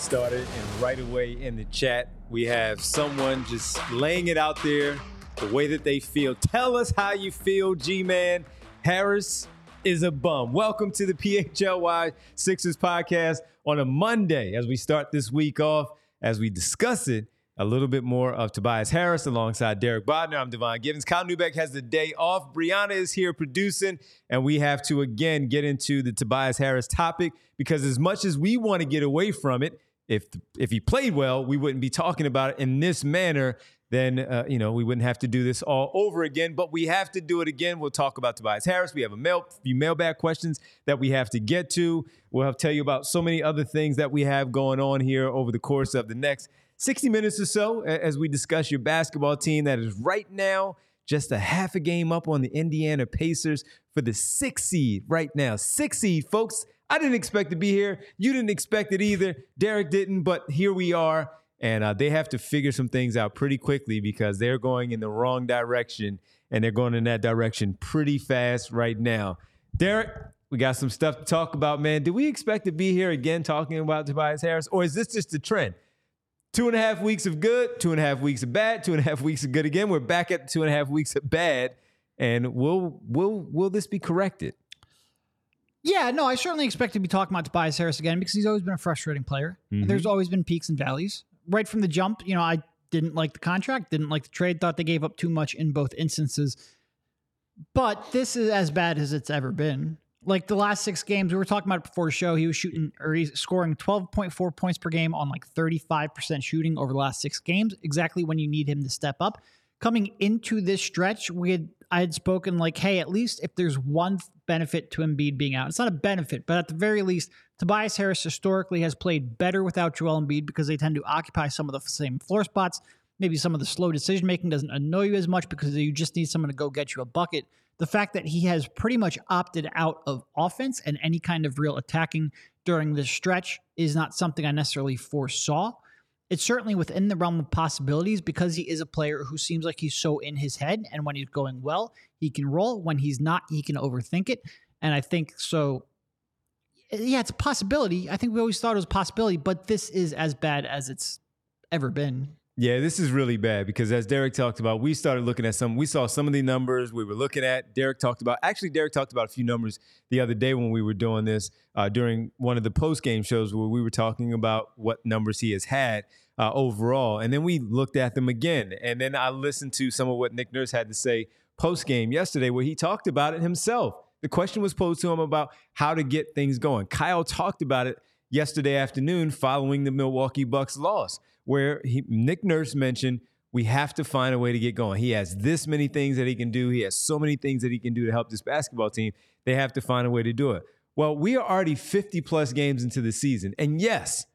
get started and right away in the chat we have someone just laying it out there the way that they feel. Tell us how you feel, G-Man. Harris is a bum. Welcome to the PHLY Sixers podcast on a Monday as we start this week off as we discuss it a little bit more of Tobias Harris alongside Derek Bodner. I'm Devon Givens. Kyle Neubeck has the day off. Brianna is here producing, and we have to again get into the Tobias Harris topic because as much as we want to get away from it, if if he played well, we wouldn't be talking about it in this manner. Then uh, you know we wouldn't have to do this all over again. But we have to do it again. We'll talk about Tobias Harris. We have a mail few mailbag questions that we have to get to. We'll have to tell you about so many other things that we have going on here over the course of the next 60 minutes or so as we discuss your basketball team that is right now just a half a game up on the Indiana Pacers for the six seed right now. Six seed, folks. I didn't expect to be here. You didn't expect it either. Derek didn't, but here we are. And uh, they have to figure some things out pretty quickly because they're going in the wrong direction and they're going in that direction pretty fast right now. Derek, we got some stuff to talk about, man. Do we expect to be here again talking about Tobias Harris, or is this just a trend? Two and a half weeks of good, two and a half weeks of bad, two and a half weeks of good again. We're back at two and a half weeks of bad, and will will will this be corrected? Yeah, no, I certainly expect to be talking about Tobias Harris again because he's always been a frustrating player. Mhm. There's always been peaks and valleys. Right from the jump, you know, I didn't like the contract, didn't like the trade, thought they gave up too much in both instances. But this is as bad as it's ever been. Like the last six games, we were talking about it before the show. He was shooting or he's scoring 12.4 points per game on like 35% shooting over the last six games, exactly when you need him to step up. Coming into this stretch, we had I had spoken like, hey, at least if there's one benefit to Embiid being out, it's not a benefit, but at the very least, Tobias Harris historically has played better without Joel Embiid because they tend to occupy some of the same floor spots. Maybe some of the slow decision making doesn't annoy you as much because you just need someone to go get you a bucket. The fact that he has pretty much opted out of offense and any kind of real attacking during this stretch is not something I necessarily foresaw. It's certainly within the realm of possibilities because he is a player who seems like he's so in his head. And when he's going well, he can roll. When he's not, he can overthink it. And I think so. Yeah, it's a possibility. I think we always thought it was a possibility, but this is as bad as it's ever been. Yeah, this is really bad because as Derek talked about, we started looking at some, we saw some of the numbers we were looking at. Derek talked about, actually, Derek talked about a few numbers the other day when we were doing this uh, during one of the post game shows where we were talking about what numbers he has had uh, overall. And then we looked at them again. And then I listened to some of what Nick Nurse had to say post game yesterday where he talked about it himself. The question was posed to him about how to get things going. Kyle talked about it yesterday afternoon following the Milwaukee Bucks loss where he, Nick Nurse mentioned we have to find a way to get going. He has this many things that he can do. He has so many things that he can do to help this basketball team. They have to find a way to do it. Well, we are already 50 plus games into the season. And yes,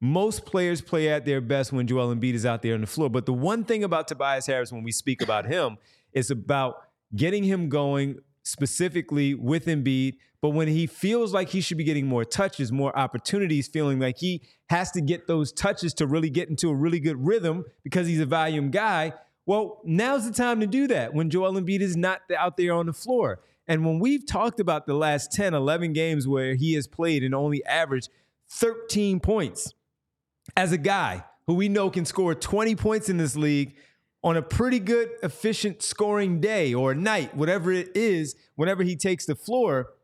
most players play at their best when Joel Embiid is out there on the floor. But the one thing about Tobias Harris when we speak about him is about getting him going specifically with Embiid. But when he feels like he should be getting more touches, more opportunities, feeling like he has to get those touches to really get into a really good rhythm because he's a volume guy, well, now's the time to do that when Joel Embiid is not out there on the floor. And when we've talked about the last 10, 11 games where he has played and only averaged 13 points as a guy who we know can score 20 points in this league on a pretty good, efficient scoring day or night, whatever it is, whenever he takes the floor,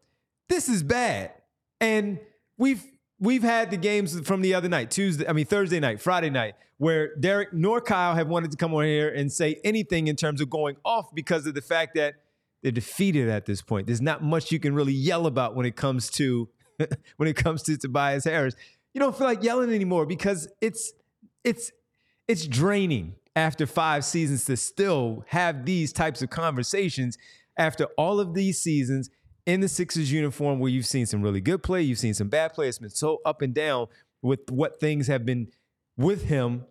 this is bad. And we've we've had the games from the other night, Tuesday, I mean Thursday night, Friday night, where Derek nor Kyle have wanted to come on here and say anything in terms of going off because of the fact that they're defeated at this point. There's not much you can really yell about when it comes to when it comes to Tobias Harris. You don't feel like yelling anymore because it's it's it's draining after five seasons to still have these types of conversations after all of these seasons in the Sixers uniform where you've seen some really good play, you've seen some bad play. It's been so up and down with what things have been with him.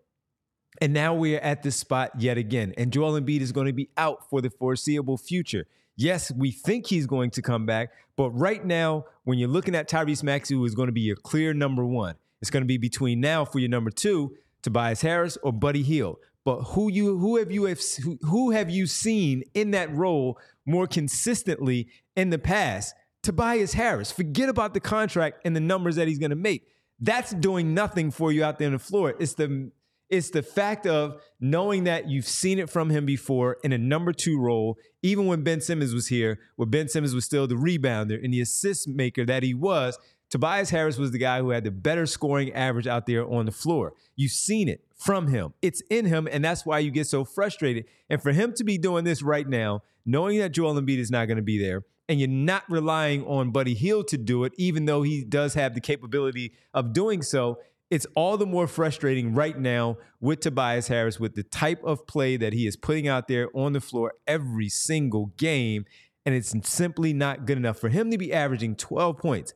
And now we're at this spot yet again. And Joel Embiid is going to be out for the foreseeable future. Yes, we think he's going to come back, but right now, when you're looking at Tyrese Maxey, who is going to be your clear number one, it's going to be between now for your number two, Tobias Harris or Buddy Hield. But who you who have you have who have you seen in that role more consistently in the past? Tobias Harris. Forget about the contract and the numbers that he's going to make. That's doing nothing for you out there on the floor. It's the it's the fact of knowing that you've seen it from him before in a number two role, even when Ben Simmons was here, where Ben Simmons was still the rebounder and the assist maker that he was. Tobias Harris was the guy who had the better scoring average out there on the floor. You've seen it from him. It's in him, and that's why you get so frustrated. And for him to be doing this right now, knowing that Joel Embiid is not going to be there, and you're not relying on Buddy Hield to do it, even though he does have the capability of doing so, it's all the more frustrating right now with Tobias Harris with the type of play that he is putting out there on the floor every single game. And it's simply not good enough for him to be averaging 12 points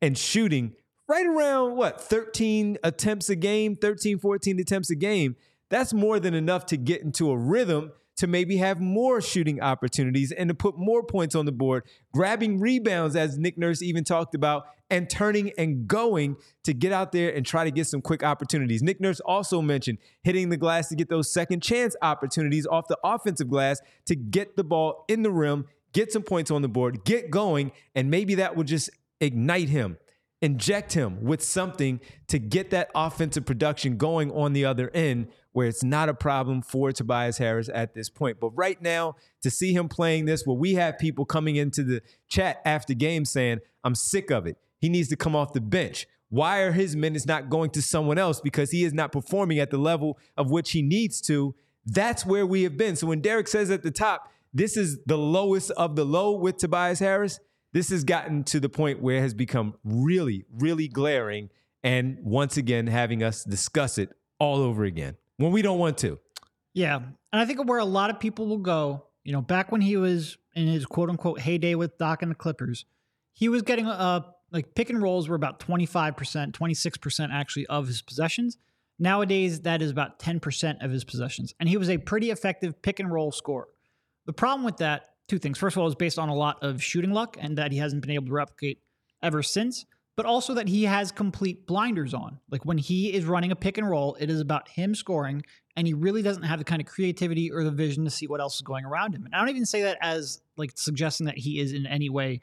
and shooting right around what 13 attempts a game 13 14 attempts a game that's more than enough to get into a rhythm to maybe have more shooting opportunities and to put more points on the board grabbing rebounds as nick nurse even talked about and turning and going to get out there and try to get some quick opportunities. Nick nurse also mentioned hitting the glass to get those second chance opportunities off the offensive glass to get the ball in the rim get some points on the board get going and maybe that would just ignite him inject him with something to get that offensive production going on the other end where it's not a problem for Tobias Harris at this point. But right now, to see him playing this, where we have people coming into the chat after game saying, I'm sick of it. He needs to come off the bench. Why are his minutes not going to someone else? Because he is not performing at the level of which he needs to. That's where we have been. So when Derek says at the top, this is the lowest of the low with Tobias Harris, this has gotten to the point where it has become really, really glaring. And once again, having us discuss it all over again when we don't want to. Yeah. And I think where a lot of people will go, you know, back when he was in his quote unquote heyday with Doc and the Clippers, he was getting uh like pick and rolls were about 25%, 26% actually of his possessions. Nowadays, that is about 10% of his possessions. And he was a pretty effective pick and roll scorer. The problem with that two things. First of all, it's based on a lot of shooting luck and that he hasn't been able to replicate ever since, but also that he has complete blinders on. Like when he is running a pick and roll, it is about him scoring, and he really doesn't have the kind of creativity or the vision to see what else is going around him. And I don't even say that as like suggesting that he is in any way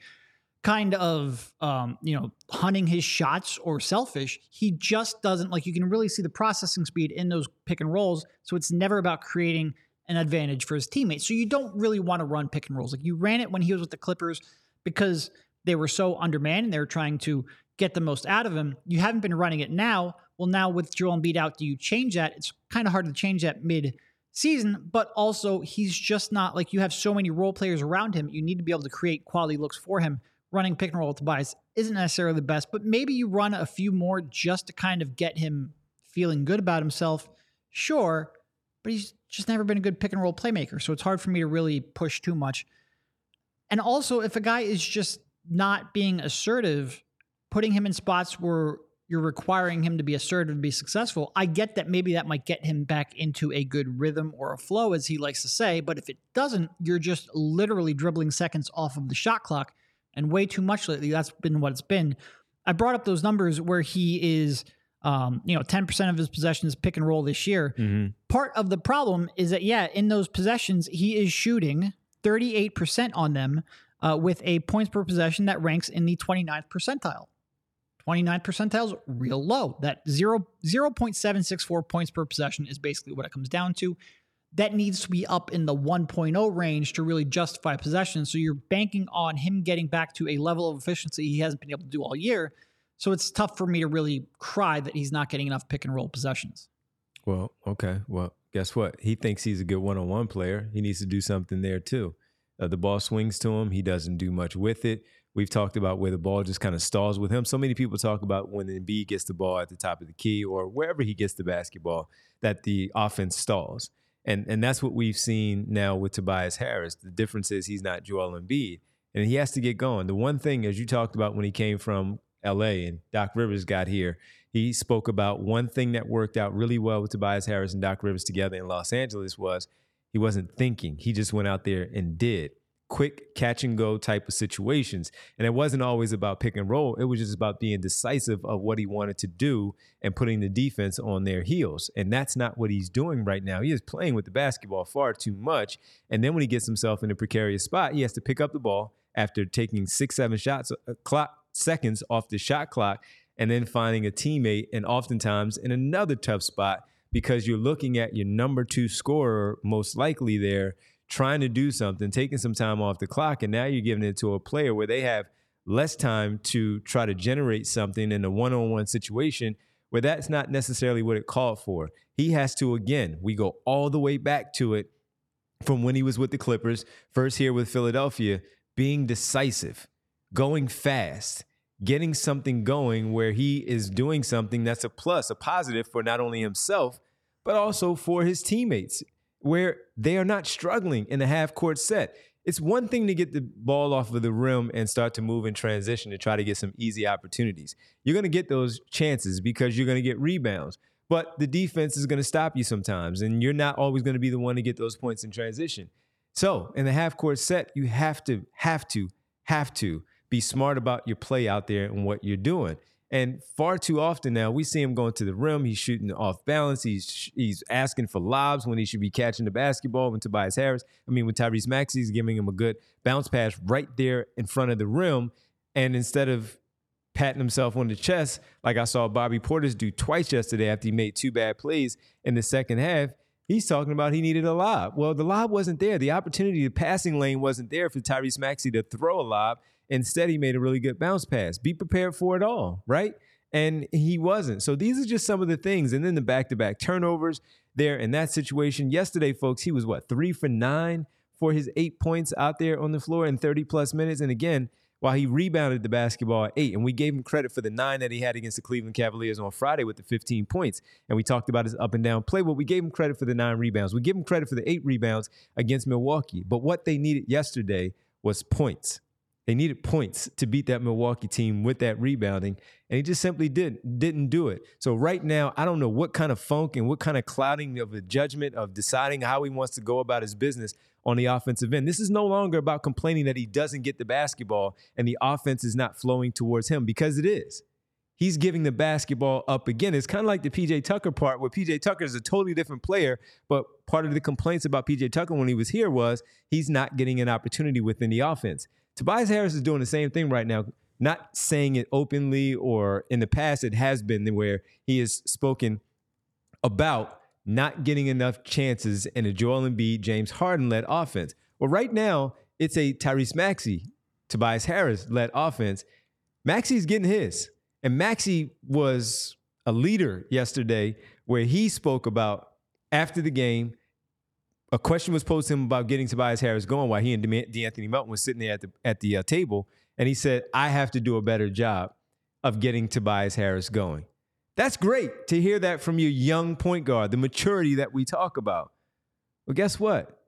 kind of um, you know hunting his shots or selfish he just doesn't like you can really see the processing speed in those pick and rolls so it's never about creating an advantage for his teammates. So you don't really want to run pick and rolls. Like you ran it when he was with the Clippers because they were so undermanned and they were trying to get the most out of him. You haven't been running it now. Well, now with Joel Embiid out, do you change that? It's kind of hard to change that mid season, but also he's just not like you have so many role players around him. You need to be able to create quality looks for him. Running pick and roll with Tobias isn't necessarily the best, but maybe you run a few more just to kind of get him feeling good about himself. Sure, but he's just never been a good pick and roll playmaker. So it's hard for me to really push too much. And also, if a guy is just not being assertive, putting him in spots where you're requiring him to be assertive to be successful, I get that maybe that might get him back into a good rhythm or a flow, as he likes to say. But if it doesn't, you're just literally dribbling seconds off of the shot clock and way too much lately. That's been what it's been. I brought up those numbers where he is um, you know, 10% of his possessions pick and roll this year. Mm-hmm. Part of the problem is that, yeah, in those possessions, he is shooting 38% on them, uh, with a points per possession that ranks in the 29th percentile. 29th percentile is real low. That 0, 0.764 points per possession is basically what it comes down to. That needs to be up in the 1.0 range to really justify possession. So you're banking on him getting back to a level of efficiency he hasn't been able to do all year. So it's tough for me to really cry that he's not getting enough pick and roll possessions. Well, okay. Well, guess what? He thinks he's a good one on one player. He needs to do something there too. Uh, the ball swings to him. He doesn't do much with it. We've talked about where the ball just kind of stalls with him. So many people talk about when Embiid gets the ball at the top of the key or wherever he gets the basketball, that the offense stalls. And and that's what we've seen now with Tobias Harris. The difference is he's not Joel Embiid, and he has to get going. The one thing, as you talked about when he came from LA and Doc Rivers got here, he spoke about one thing that worked out really well with Tobias Harris and Doc Rivers together in Los Angeles was he wasn't thinking. He just went out there and did quick catch and go type of situations. And it wasn't always about pick and roll. It was just about being decisive of what he wanted to do and putting the defense on their heels. And that's not what he's doing right now. He is playing with the basketball far too much. And then when he gets himself in a precarious spot, he has to pick up the ball after taking six, seven shots, uh, clock seconds off the shot clock and then finding a teammate and oftentimes in another tough spot because you're looking at your number two scorer most likely there trying to do something taking some time off the clock and now you're giving it to a player where they have less time to try to generate something in a one-on-one situation where that's not necessarily what it called for. He has to again we go all the way back to it from when he was with the clippers first here with philadelphia being decisive going fast getting something going where he is doing something that's a plus, a positive for not only himself, but also for his teammates, where they are not struggling in the half court set. It's one thing to get the ball off of the rim and start to move in transition to try to get some easy opportunities. You're going to get those chances because you're going to get rebounds, but the defense is going to stop you sometimes, and you're not always going to be the one to get those points in transition. So, in the half court set, you have to, have to, have to be smart about your play out there and what you're doing. And far too often now, we see him going to the rim. He's shooting off balance. He's he's asking for lobs when he should be catching the basketball. When Tobias Harris, I mean, when Tyrese Maxey is giving him a good bounce pass right there in front of the rim, and instead of patting himself on the chest like I saw Bobby Portis do twice yesterday after he made two bad plays in the second half, he's talking about he needed a lob. Well, the lob wasn't there. The opportunity, the passing lane wasn't there for Tyrese Maxey to throw a lob. Instead, he made a really good bounce pass. Be prepared for it all, right? And he wasn't. So these are just some of the things. And then the back to back turnovers there in that situation. Yesterday, folks, he was what, three for nine for his eight points out there on the floor in 30 plus minutes. And again, while he rebounded the basketball at eight, and we gave him credit for the nine that he had against the Cleveland Cavaliers on Friday with the 15 points. And we talked about his up and down play, but we gave him credit for the nine rebounds. We give him credit for the eight rebounds against Milwaukee. But what they needed yesterday was points. They needed points to beat that Milwaukee team with that rebounding, and he just simply didn't didn't do it. So right now, I don't know what kind of funk and what kind of clouding of a judgment of deciding how he wants to go about his business on the offensive end. This is no longer about complaining that he doesn't get the basketball and the offense is not flowing towards him because it is. He's giving the basketball up again. It's kind of like the PJ Tucker part where PJ Tucker is a totally different player, but part of the complaints about PJ Tucker when he was here was he's not getting an opportunity within the offense. Tobias Harris is doing the same thing right now, not saying it openly or in the past it has been where he has spoken about not getting enough chances in a Joel Embiid, James Harden led offense. Well, right now it's a Tyrese Maxey, Tobias Harris led offense. Maxey's getting his. And Maxey was a leader yesterday where he spoke about after the game a question was posed to him about getting Tobias Harris going while he and De'Anthony Melton was sitting there at the at the uh, table, and he said, "I have to do a better job of getting Tobias Harris going." That's great to hear that from your young point guard, the maturity that we talk about. Well, guess what?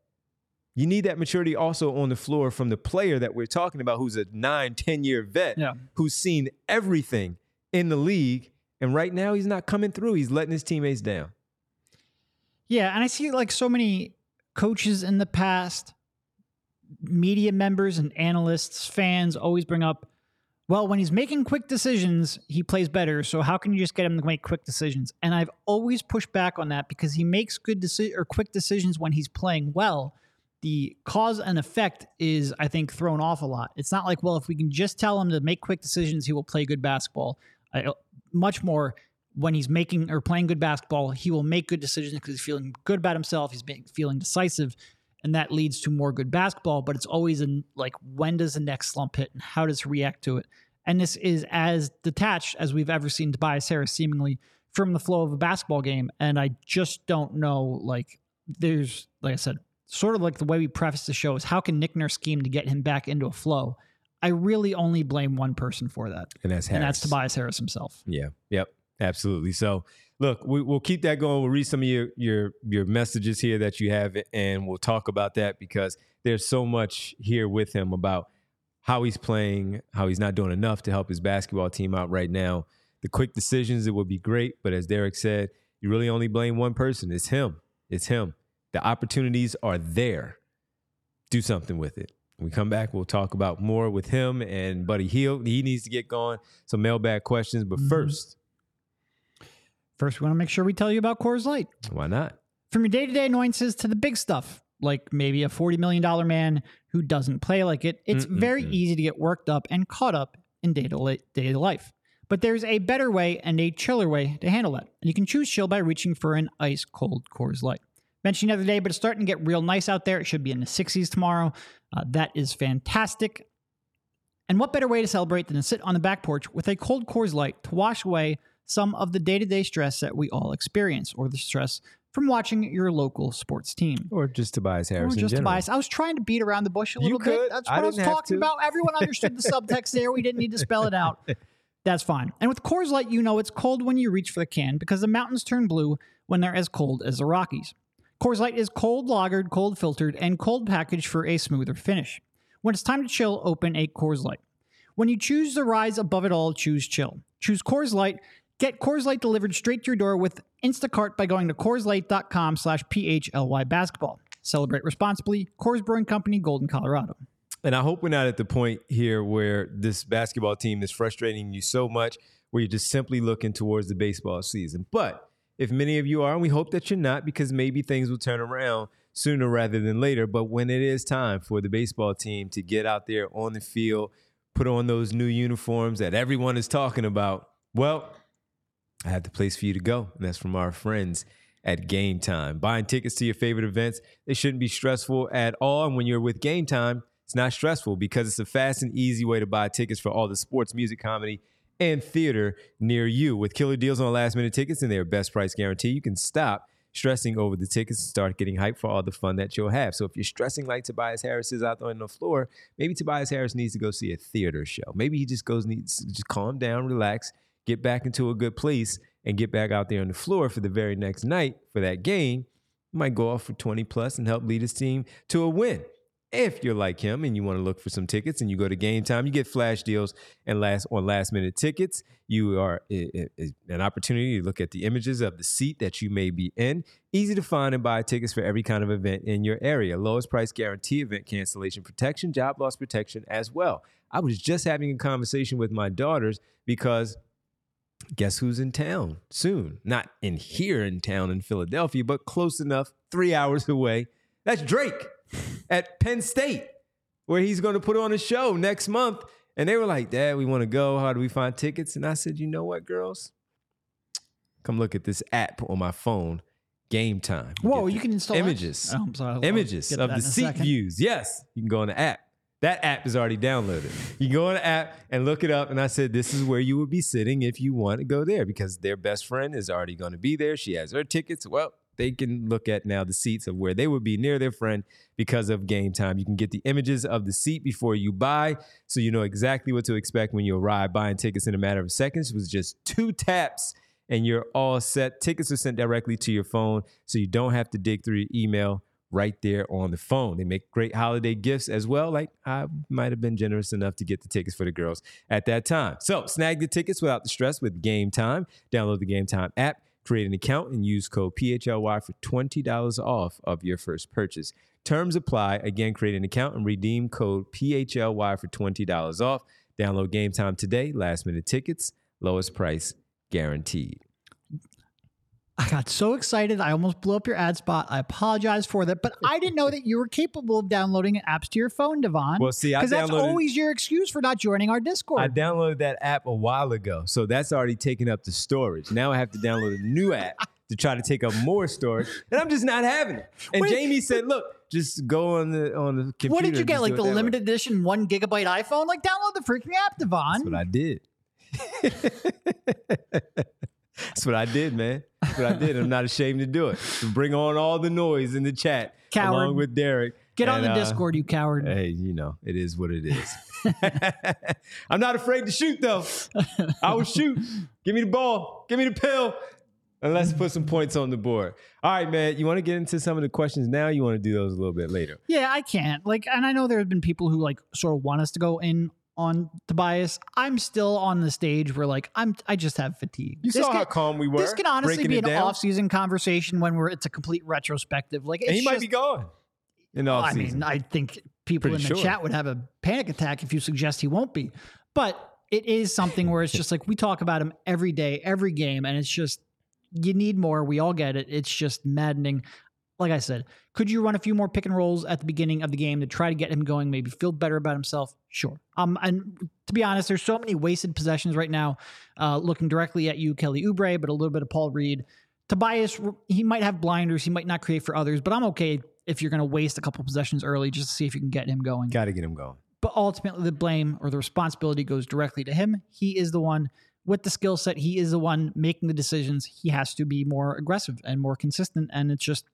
You need that maturity also on the floor from the player that we're talking about, who's a nine, 10 year vet, yeah. who's seen everything in the league. And right now, he's not coming through. He's letting his teammates down. Yeah. And I see like so many coaches in the past, media members and analysts, fans always bring up, well, when he's making quick decisions, he plays better. So how can you just get him to make quick decisions? And I've always pushed back on that because he makes good decisions or quick decisions when he's playing well. the cause and effect is, I think, thrown off a lot. It's not like, well, if we can just tell him to make quick decisions, he will play good basketball. I, much more when he's making or playing good basketball, he will make good decisions because he's feeling good about himself. He's being, feeling decisive, and that leads to more good basketball. But it's always in like, when does the next slump hit, and how does he react to it? And this is as detached as we've ever seen Tobias Harris seemingly from the flow of a basketball game. And I just don't know, like, there's, like I said, sort of like the way we preface the show is how can Nick Nurse scheme to get him back into a flow? I really only blame one person for that, and that's Harris. and that's Tobias Harris himself. Yeah. Yep. Absolutely. So, look, we, will keep that going. We'll read some of your your your messages here that you have, and we'll talk about that because there's so much here with him about how he's playing, how he's not doing enough to help his basketball team out right now. The quick decisions, it would be great, but as Derek said, you really only blame one person. It's him. It's him. The opportunities are there. Do something with it. When we come back, we'll talk about more with him and Buddy Hield. He needs to get going. Some mailbag questions, but Mhm. first, First, we want to make sure we tell you about Coors Light. why not? From your day to day annoyances to the big stuff, like maybe a $40 million man who doesn't play like it, it's very Mm-mm-mm. easy to get worked up and caught up in day to day life. But there's a better way and a chiller way to handle that. And you can choose chill by reaching for an ice cold Coors Light. Mentioned the other day, but it's starting to get real nice out there. It should be in the 60s tomorrow. Uh, that is fantastic. And what better way to celebrate than to sit on the back porch with a cold Coors Light to wash away some of the day to day stress that we all experience or the stress from watching your local sports team. Or just Tobias Harris Or just. Tobias. I was trying to beat around the bush a little bit. That's what I, was didn't talking to. about. Everyone understood the subtext there. We didn't need to spell it out. That's fine. And with Coors Light, you know it's cold when you reach for the can because the mountains turn blue when they're as cold as the Rockies. Coors Light is cold lagered, cold filtered, and cold packaged for a smoother finish. When it's time to chill, open a Coors Light. When you choose to rise above it all, choose chill. Choose Coors Light. Get Coors Light delivered straight to your door with Instacart by going to CoorsLight.com slash PHLY basketball. Celebrate responsibly. Coors Brewing Company, Golden, Colorado. And I hope we're not at the point here where this basketball team is frustrating you so much where you're just simply looking towards the baseball season. But if many of you are, and we hope that you're not, because maybe things will turn around sooner rather than later. But when it is time for the baseball team to get out there on the field, put on those new uniforms that everyone is talking about, well, I have the place for you to go. And that's from our friends at Game Time. Buying tickets to your favorite events, they shouldn't be stressful at all. And when you're with Game Time, it's not stressful because it's a fast and easy way to buy tickets for all the sports, music, comedy, and theater near you. With killer deals on last minute tickets and their best price guarantee, you can stop stressing over the tickets and start getting hyped for all the fun that you'll have. So if you're stressing like Tobias Harris is out there on the floor, maybe Tobias Harris needs to go see a theater show. Maybe he just goes needs to just calm down, relax, get back into a good place, and get back out there on the floor for the very next night for that game. Might go off for 20 plus and help lead his team to a win. If you're like him and you want to look for some tickets and you go to game time, you get flash deals and last on last minute tickets. You are an opportunity to look at the images of the seat that you may be in. Easy to find and buy tickets for every kind of event in your area. Lowest price guarantee, event cancellation protection, job loss protection as well. I was just having a conversation with my daughters because guess who's in town soon? Not in here in town in Philadelphia, but close enough, three hours away. That's Drake at Penn State, where he's going to put on a show next month. And they were like, Dad, we want to go. How do we find tickets? And I said, You know what, girls? Come look at this app on my phone, Game Time. Whoa, you can install images. Oh, I'm sorry. I'll Images of the seat second. views. Yes, you can go on the app. That app is already downloaded. You go on the app and look it up. And I said, this is where you would be sitting if you want to go there because their best friend is already going to be there. She has her tickets. Well, they can look at now the seats of where they would be near their friend because of game time. You can get the images of the seat before you buy, so you know exactly what to expect when you arrive. Buying tickets in a matter of seconds was just two taps and you're all set. Tickets are sent directly to your phone, so you don't have to dig through your email right there on the phone. They make great holiday gifts as well. Like I might have been generous enough to get the tickets for the girls at that time. So snag the tickets without the stress with Game Time. Download the Game Time app, create an account, and use code PHLY for $20 off of your first purchase. Terms apply. Again, create an account and redeem code PHLY for $20 off. Download Game Time today. Last minute tickets, lowest price guaranteed. Got so excited. I almost blew up your ad spot. I apologize for that, but I didn't know that you were capable of downloading apps to your phone, Devon. Well, see, I because that's always your excuse for not joining our Discord. I downloaded that app a while ago, so that's already taken up the storage. Now I have to download a new app to try to take up more storage, and I'm just not having it. And Wait. Jamie said, "Look, just go on the on the computer." what did you get? Like the it that way." limited edition one gigabyte iPhone? Like download the freaking app, Devon. That's what I did. That's what I did, man. That's what I did. I'm not ashamed to do it. To bring on all the noise in the chat, Coward. along with Derek. Get on the uh, Discord, you coward. Hey, you know, it is what it is. I'm not afraid to shoot, though. I will shoot. Give me the ball. Give me the pill. And let's put some points on the board. All right, man. You want to get into some of the questions now? You want to do those a little bit later? Yeah, I can't. Like, and I know there have been people who like sort of want us to go in on Tobias. I'm still on the stage where like I'm I just have fatigue. You This saw how calm we were. This can honestly be an off-season conversation when we're it's a complete retrospective. Like, he might just- be gone in the I mean, I think people Pretty in the sure. chat would have a panic attack if you suggest he won't be. But it is something where it's just like we talk about him every day, every game, and it's just you need more. We all get it. It's just maddening. Like I said, could you run a few more pick and rolls at the beginning of the game to try to get him going, maybe feel better about himself? Sure. Um, and to be honest, there's so many wasted possessions right now. Uh, looking directly at you, Kelly Oubre, but a little bit of Paul Reed. Tobias, he might have blinders. He might not create for others, but I'm okay if you're going to waste a couple possessions early just to see if you can get him going. Got to get him going. But ultimately, the blame or the responsibility goes directly to him. He is the one with the skill set. He is the one making the decisions. He has to be more aggressive and more consistent. And it's just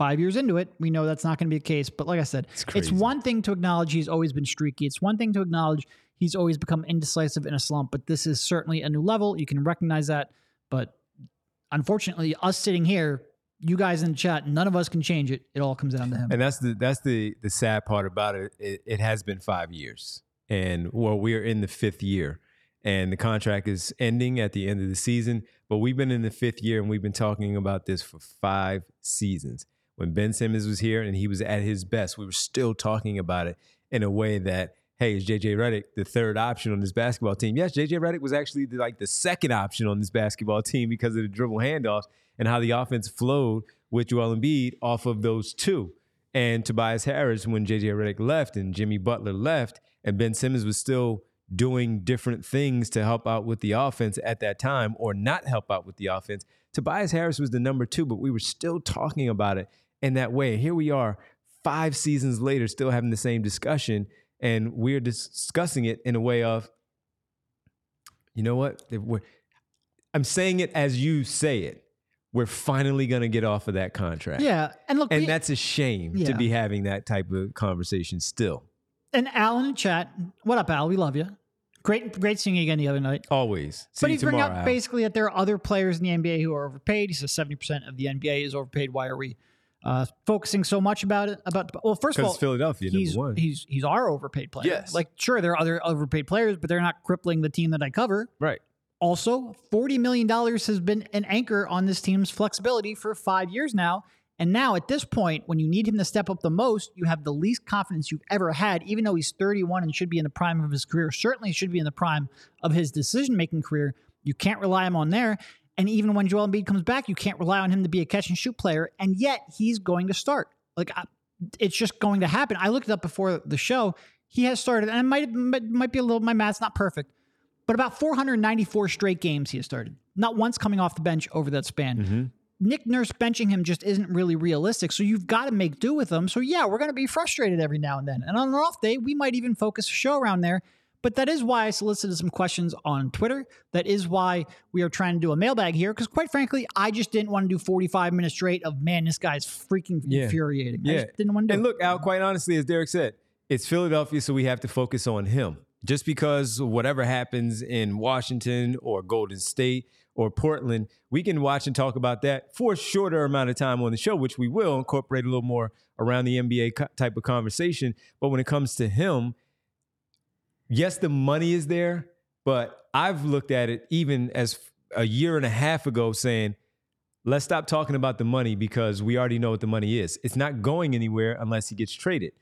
five years into it, we know that's not going to be the case. But like I said, It's it's, one thing to acknowledge he's always been streaky. It's one thing to acknowledge he's always become indecisive in a slump. But this is certainly a new level. You can recognize that. But unfortunately, us sitting here, you guys in the chat, none of us can change it. It all comes down to him. And that's the that's the the sad part about it. It, it has been five years, and well, we're in the fifth year, and the contract is ending at the end of the season. But we've been in the fifth year, and we've been talking about this for five seasons. When Ben Simmons was here and he was at his best, we were still talking about it in a way that. Hey, is JJ Redick the third option on this basketball team? Yes, JJ Redick was actually the, like the second option on this basketball team because of the dribble handoffs and how the offense flowed with Joel Embiid off of those two and Tobias Harris when JJ Redick left and Jimmy Butler left and Ben Simmons was still doing different things to help out with the offense at that time or not help out with the offense. Tobias Harris was the number 2 but we were still talking about it in that way. Here we are 5 seasons later still having the same discussion and we're discussing it in a way of you know what? We're- I'm saying it as you say it. We're finally going to get off of that contract. yeah. And look, And we- that's a shame to be having that type of conversation still. And Al in the chat, what up, Al? We love you. Great, great seeing you again the other night. Always. See but he's bringing up Al. basically that there are other players in the NBA who are overpaid. He says seventy percent of the NBA is overpaid. Why are we uh, focusing so much about it? About well, first of all, Philadelphia, he's number one. he's he's our overpaid player. Yes. like sure there are other overpaid players, but they're not crippling the team that I cover. right. Also, $40 million has been an anchor on this team's flexibility for five years now. And now, at this point, when you need him to step up the most, you have the least confidence you've ever had, even though he's 31 and should be in the prime of his career, certainly should be in the prime of his decision making career. You can't rely him on there. And even when Joel Embiid comes back, you can't rely on him to be a catch and shoot player. And yet, he's going to start. Like, I, it's just going to happen. I looked it up before the show. He has started, and it might, might, be a little, my math's not perfect, but about 494 straight games he has started. Not once coming off the bench over that span. Mm-hmm. Nick Nurse benching him just isn't really realistic. So you've got to make do with him. So yeah, we're going to be frustrated every now and then. And on an off day, we might even focus a show around there. But that is why I solicited some questions on Twitter. That is why we are trying to do a mailbag here. Because quite frankly, I just didn't want to do 45 minutes straight of man, this guy's freaking Yeah. infuriating. I Yeah. just didn't want to do And it. look, Al, quite honestly, as Derek said, it's Philadelphia, so we have to focus on him. Just because whatever happens in Washington or Golden State or Portland, we can watch and talk about that for a shorter amount of time on the show, which we will incorporate a little more around the NBA co- type of conversation. But when it comes to him, yes, the money is there, but I've looked at it even as a year and a half ago saying, let's stop talking about the money because we already know what the money is. It's not going anywhere unless he gets traded.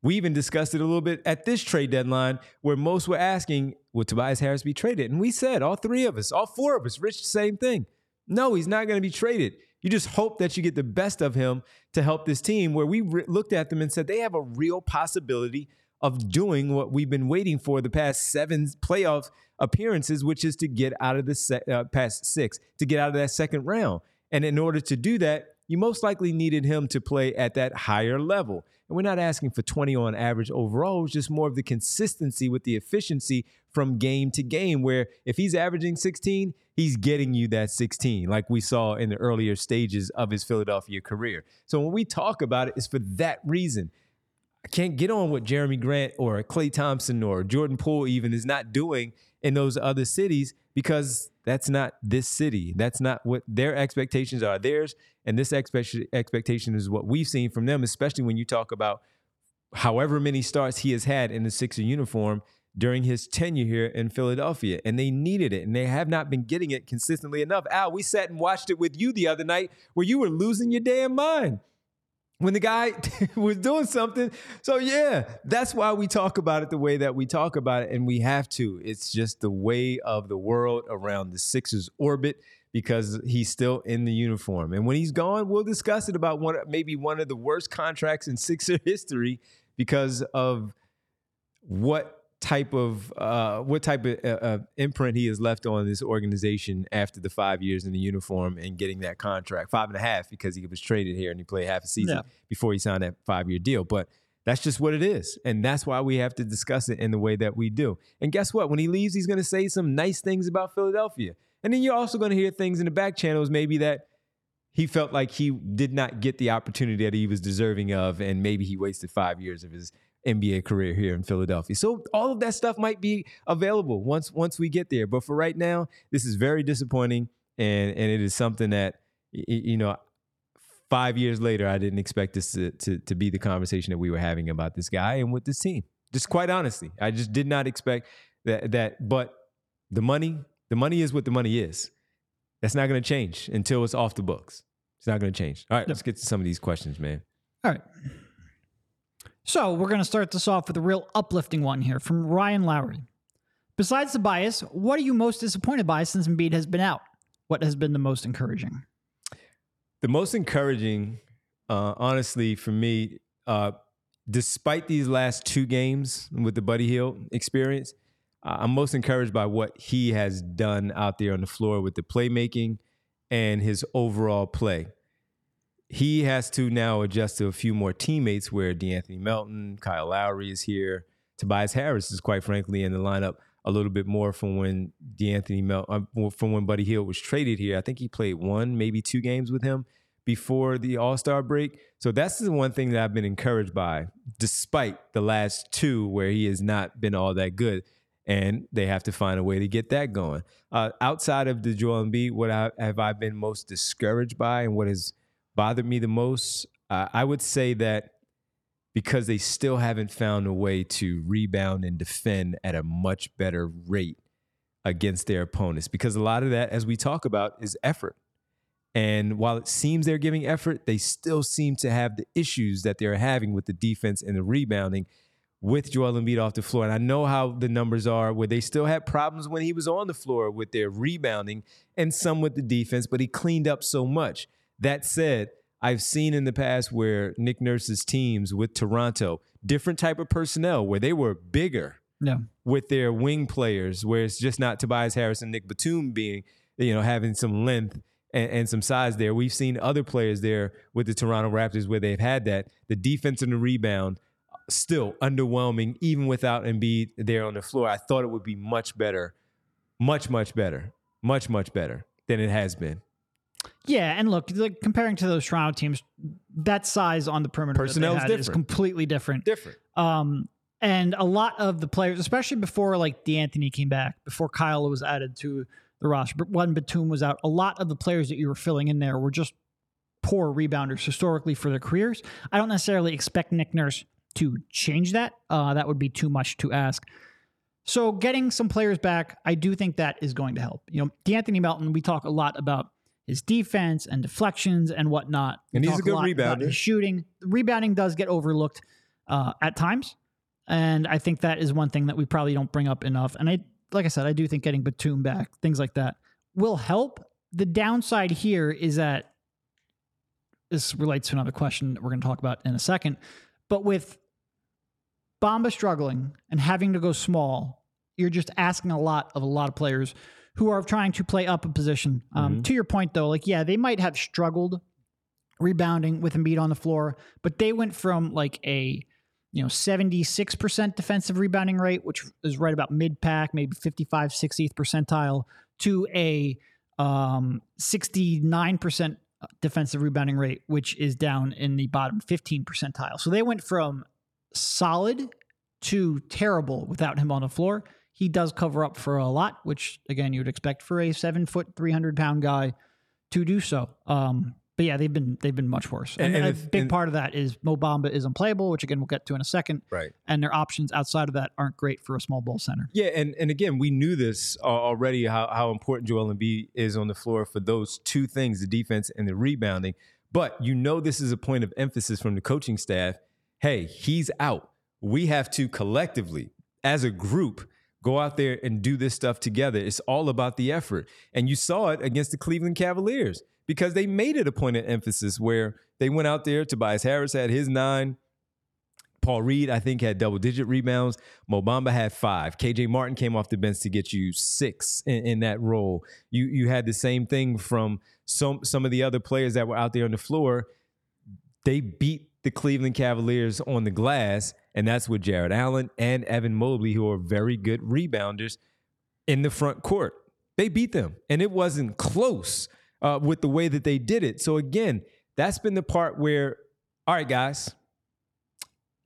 We even discussed it a little bit at this trade deadline where most were asking, will Tobias Harris be traded? And we said, all three of us, all four of us, Rich, same thing. No, he's not going to be traded. You just hope that you get the best of him to help this team where we re- looked at them and said they have a real possibility of doing what we've been waiting for the past seven playoff appearances, which is to get out of the se- uh, past six, to get out of that second round. And in order to do that, you most likely needed him to play at that higher level. And we're not asking for 20 on average overall, it's just more of the consistency with the efficiency from game to game, where if he's averaging 16, he's getting you that 16, like we saw in the earlier stages of his Philadelphia career. So when we talk about it, it's for that reason. I can't get on what Jerami Grant or Klay Thompson or Jordan Poole even is not doing in those other cities because that's not this city. That's not what their expectations are. Theirs and this expectation is what we've seen from them, especially when you talk about however many starts he has had in the Sixer uniform during his tenure here in Philadelphia. And they needed it, and they have not been getting it consistently enough. Al, we sat and watched it with you the other night where you were losing your damn mind when the guy was doing something. So, yeah, that's why we talk about it the way that we talk about it, and we have to. It's just the way of the world around the Sixers orbit because he's still in the uniform. And when he's gone, we'll discuss it about one maybe one of the worst contracts in Sixer history because of what type of uh, what type of uh, uh, imprint he has left on this organization after the five years in the uniform and getting that contract. Five and a half because he was traded here and he played half a season yeah. before he signed that five year deal but that's just what it is and that's why we have to discuss it in the way that we do. And guess what? When he leaves he's going to say some nice things about philadelphia. And then you're also going to hear things in the back channels maybe that he felt like he did not get the opportunity that he was deserving of and maybe he wasted five years of his NBA career here in Philadelphia. So all of that stuff might be available once once we get there. But for right now, this is very disappointing, and and it is something that you know. Five years later, I didn't expect this to, to, to be the conversation that we were having about this guy and with this team. Just quite honestly, I just did not expect that. That, but the money, the money is what the money is. That's not going to change until it's off the books. It's not going to change. All right, let's get to some of these questions, man. All right. So we're going to start this off with a real uplifting one here from Ryan Lowry. Besides Tobias, what are you most disappointed by since Embiid has been out? What has been the most encouraging? The most encouraging, uh, honestly, for me, uh, despite these last two games with the Buddy Hield experience, uh, I'm most encouraged by what he has done out there on the floor with the playmaking and his overall play he has to now adjust to a few more teammates where De'Anthony Melton, Kyle Lowry is here. Tobias Harris is quite frankly in the lineup a little bit more from when De'Anthony Melton, uh, from when Buddy Hield was traded here. I think he played one, maybe two games with him before the All Star break. So that's the one thing that I've been encouraged by, despite the last two where he has not been all that good. And they have to find a way to get that going. Uh, outside of the Joel Embiid, what I, have I been most discouraged by, and what has bothered me the most, uh, I would say that because they still haven't found a way to rebound and defend at a much better rate against their opponents. Because a lot of that, as we talk about, is effort. And while it seems they're giving effort, they still seem to have the issues that they're having with the defense and the rebounding with Joel Embiid off the floor. And I know how the numbers are where they still had problems when he was on the floor with their rebounding and some with the defense, but he cleaned up so much. That said, I've seen in the past where Nick Nurse's teams with Toronto, different type of personnel where they were bigger yeah. with their wing players, where it's just not Tobias Harris and Nick Batum being, you know, having some length and, and, some size there. We've seen other players there with the Toronto Raptors where they've had that. The defense and the rebound still underwhelming, even without Embiid there on the floor. I thought it would be much better, much, much better, much, much better than it has been. Yeah, and look, like comparing to those Toronto teams, that size on the perimeter personnel is, completely different. Different. Um, and a lot of the players, especially before like De'Anthony came back, before Kyle was added to the roster, when Batum was out, a lot of the players that you were filling in there were just poor rebounders historically for their careers. I don't necessarily expect Nick Nurse to change that. Uh, that would be too much to ask. So getting some players back, I do think that is going to help. You know, De'Anthony Melton, we talk a lot about his defense and deflections and whatnot. And we he's a good a rebounder. His shooting, rebounding does get overlooked uh, at times, and I think that is one thing that we probably don't bring up enough. And I, like I said, I do think getting Batum back, things like that, will help. the downside here is that this relates to another question that we're going to talk about in a second. But with Bamba struggling and having to go small, you're just asking a lot of a lot of players who are trying to play up a position. Um, To your point, though, like, yeah, they might have struggled rebounding with Embiid on the floor, but they went from like a you know 76% defensive rebounding rate, which is right about mid pack, maybe 55, 60th percentile, to a um, 69% defensive rebounding rate, which is down in the bottom 15 percentile. So they went from solid to terrible without him on the floor. He does cover up for a lot, which again you would expect for a seven foot, 300 pound guy to do so. Um, but yeah, they've been they've been much worse. And, And- and a big and- part of that is Mo Bamba is unplayable, which again we'll get to in a second. Right. And their options outside of that aren't great for a small ball center. Yeah, and, and again, we knew this already how, how important Joel Embiid is on the floor for those two things, the defense and the rebounding. But you know this is a point of emphasis from the coaching staff. Hey, he's out. We have to collectively, as a group, go out there and do this stuff together. It's all about the effort. And you saw it against the Cleveland Cavaliers because they made it a point of emphasis where they went out there. Tobias Harris had his nine. Paul Reed, I think, had double digit rebounds. Mo Bamba had five. KJ Martin came off the bench to get you six in, in that role. You you had the same thing from some some of the other players that were out there on the floor. They beat the Cleveland Cavaliers on the glass, and that's with Jarrett Allen and Evan Mobley, who are very good rebounders in the front court. They beat them, and it wasn't close uh, with the way that they did it. So again, that's been the part where, all right, guys,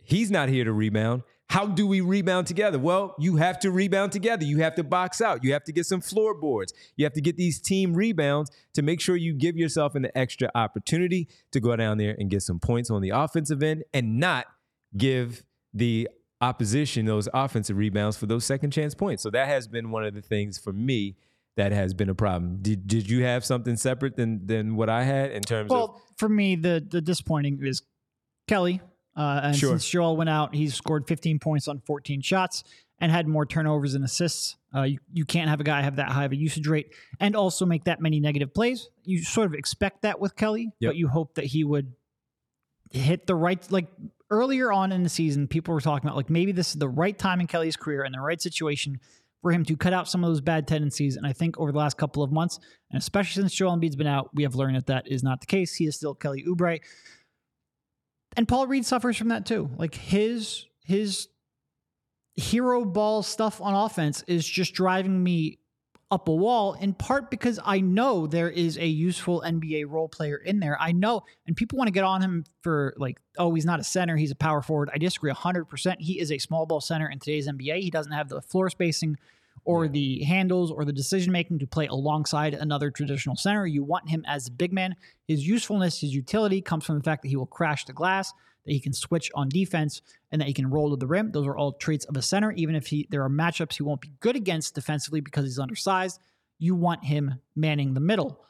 He's not here to rebound. How do we rebound together? Well, you have to rebound together. You have to box out. You have to get some floorboards. You have to get these team rebounds to make sure you give yourself an extra opportunity to go down there and get some points on the offensive end and not give the opposition those offensive rebounds for those second chance points. So that has been one of the things for me that has been a problem. Did did you have something separate than than what I had in terms of Well, for me, the the disappointing is Kelly. Uh, and Sure. since Joel went out, he's scored 15 points on 14 shots and had more turnovers and assists. Uh, you, you can't have a guy have that high of a usage rate and also make that many negative plays. You sort of expect that with Kelly, Yep. but you hope that he would hit the right like earlier on in the season people were talking about like maybe this is the right time in kelly's career and the right situation for him to cut out some of those bad tendencies and i think over the last couple of months and especially since joel embiid's been out we have learned that that is not the case he is still kelly oubre and paul reed suffers from that too like his his hero ball stuff on offense is just driving me up a wall in part because I know there is a useful NBA role player in there. I know, and people want to get on him for like, oh, he's not a center, he's a power forward. I disagree 100%. He is a small ball center in today's NBA. He doesn't have the floor spacing or the handles or the decision making to play alongside another traditional center. You want him as a big man. His usefulness, his utility comes from the fact that he will crash the glass, that he can switch on defense, and that he can roll to the rim. Those are all traits of a center. Even if he there are matchups he won't be good against defensively because he's undersized, you want him manning the middle.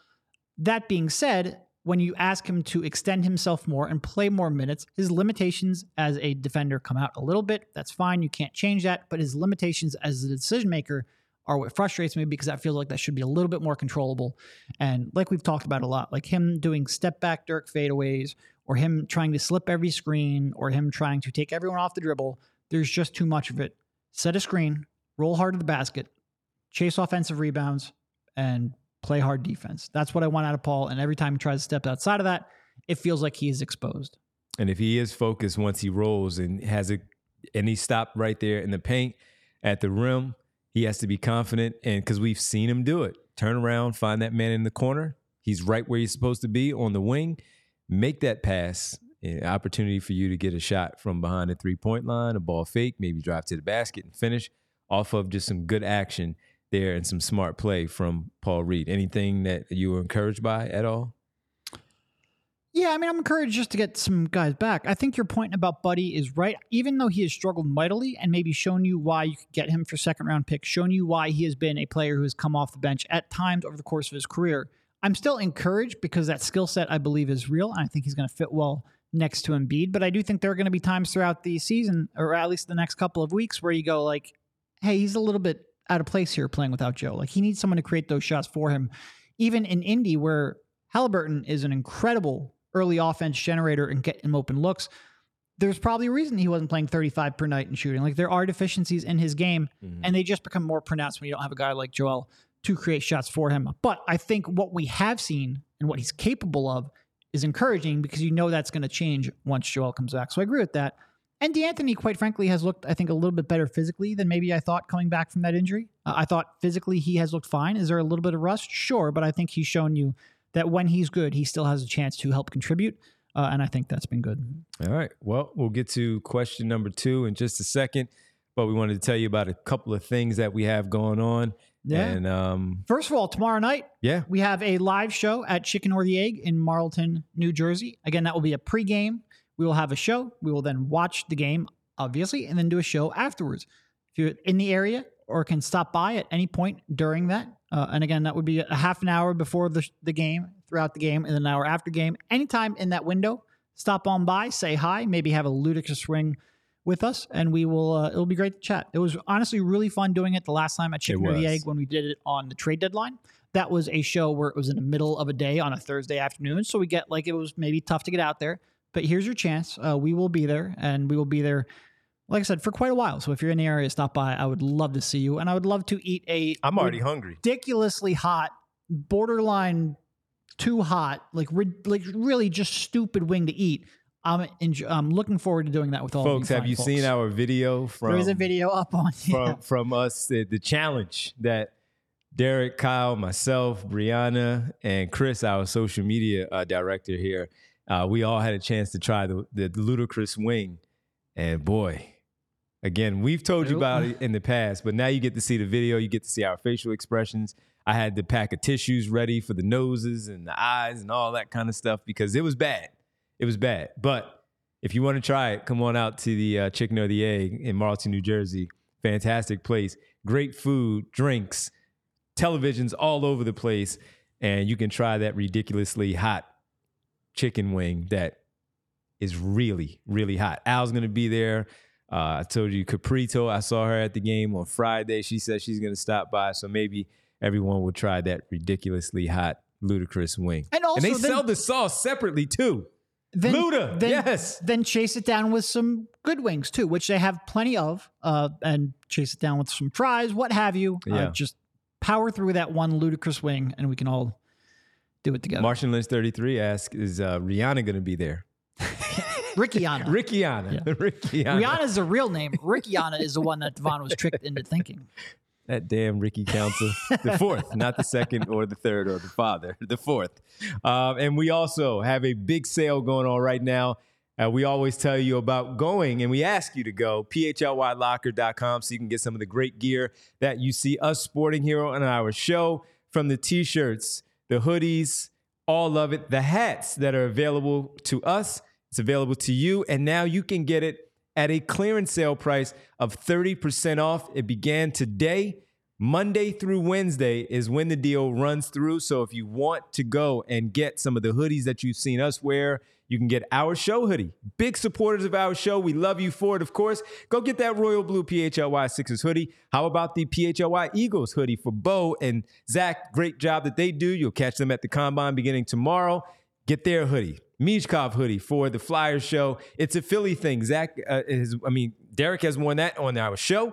That being said, when you ask him to extend himself more and play more minutes, his limitations as a defender come out a little bit. That's fine. You can't change that. But his limitations as a decision maker are what frustrates me because I feel like that should be a little bit more controllable. And like we've talked about a lot, like him doing step back Dirk fadeaways or him trying to slip every screen or him trying to take everyone off the dribble, there's just too much of it. Set a screen, roll hard to the basket, chase offensive rebounds, and play hard defense. That's what I want out of Paul. And every time he tries to step outside of that, it feels like he is exposed. And if he is focused once he rolls and has a and he stopped right there in the paint at the rim, he has to be confident and because we've seen him do it. Turn around, find that man in the corner. He's right where he's supposed to be on the wing. Make that pass. An opportunity for you to get a shot from behind the three point line, a ball fake, maybe drive to the basket and finish off of just some good action there and some smart play from Paul Reed. Anything that you were encouraged by at all? Yeah, I mean, I'm encouraged just to get some guys back. I think your point about Buddy is right. Even though he has struggled mightily and maybe shown you why you could get him for second round pick, shown you why he has been a player who has come off the bench at times over the course of his career, I'm still encouraged because that skill set I believe is real, and I think he's going to fit well next to Embiid. But I do think there are going to be times throughout the season, or at least the next couple of weeks, where you go like, "Hey, he's a little bit out of place here playing without Joe. Like he needs someone to create those shots for him." even in Indy, where Halliburton is an incredible early offense generator and get him open looks, there's probably a reason he wasn't playing 35 per night and shooting. Like there are deficiencies in his game, Mm-hmm. and they just become more pronounced when you don't have a guy like Joel to create shots for him. But I think what we have seen and what he's capable of is encouraging because you know that's going to change once Joel comes back. So I agree with that. And De'Anthony, quite frankly, has looked, I think, a little bit better physically than maybe I thought coming back from that injury. Uh, I thought physically he has looked fine. Is there a little bit of rust? Sure, but I think he's shown you that when he's good, he still has a chance to help contribute. Uh, and I think that's been good. All right. Well, we'll get to question number two in just a second, but we wanted to tell you about a couple of things that we have going on. Yeah. And um, First of all, tomorrow night, yeah, we have a live show at Chicken or the Egg in Marlton, New Jersey. Again, that will be a pregame. We will have a show. We will then watch the game, obviously, and then do a show afterwards. If you're in the area or can stop by at any point during that, uh, and again, that would be a half an hour before the, the game, throughout the game, and an hour after game. Anytime in that window, stop on by, say hi, maybe have a ludicrous ring with us, and we will. Uh, it'll be great to chat. It was honestly really fun doing it the last time at Chicken or the. Egg when we did it on the trade deadline. That was a show where it was in the middle of a day on a Thursday afternoon, so we get like it was maybe tough to get out there. But here's your chance. Uh, we will be there, and we will be there. Like I said, for quite a while. So if you're in the area, stop by. I would love to see you, and I would love to eat a I'm already hungry. ridiculously hot, borderline too hot, like ri- like really just stupid wing to eat. I'm enjo- I'm looking forward to doing that with all Folks, you. have you folks. seen our video from There is a video up on from from us the, the challenge that Derek, Kyle, myself, Brianna, and Chris, our social media uh, director here, uh, we all had a chance to try the, the ludicrous wing, and boy, again, we've told you about it in the past, but now you get to see the video. You get to see our facial expressions. I had the pack of tissues ready for the noses and the eyes and all that kind of stuff because it was bad. It was bad, but if you want to try it, come on out to the uh, Chicken or the Egg in Marlton, New Jersey. Fantastic place. Great food, drinks, televisions all over the place. And you can try that ridiculously hot chicken wing that is really, really hot. Al's going to be there. Uh, I told you Caprito, I saw her at the game on Friday. She said she's going to stop by. So maybe everyone will try that ridiculously hot, ludicrous wing. And also they then- sell the sauce separately too. then, Luda, then, yes. Then chase it down with some good wings too, which they have plenty of, uh, and chase it down with some fries, what have you. Yeah. Uh, just power through that one ludicrous wing, and we can all do it together. Martian Lynch 33 asks, is uh, Rihanna going to be there? Rickiana. Rickiana. Rickiana. is a real name. Rickiana is the one that Devon was tricked into thinking. That damn Ricky Council. the fourth, not the second or the third or the father, the fourth. Um, and we also have a big sale going on right now. Uh, we always tell you about going and we ask you to go phlYlocker.com so you can get some of the great gear that you see us sporting here on our show from the t shirts, the hoodies, all of it, the hats that are available to us. It's available to you. And now you can get it at a clearance sale price of 30% off. It began today. Monday through Wednesday is when the deal runs through. So if you want to go and get some of the hoodies that you've seen us wear, you can get our show hoodie. Big supporters of our show. We love you for it, of course. Go get that Royal Blue PHLY Sixers hoodie. How about the PHLY Eagles hoodie for Bo and Zach? Great job that they do. You'll catch them at the combine beginning tomorrow. Get their hoodie. Mijkov hoodie for the Flyers show. It's a Philly thing. Zach uh, is, I mean, Derek has worn that on our show.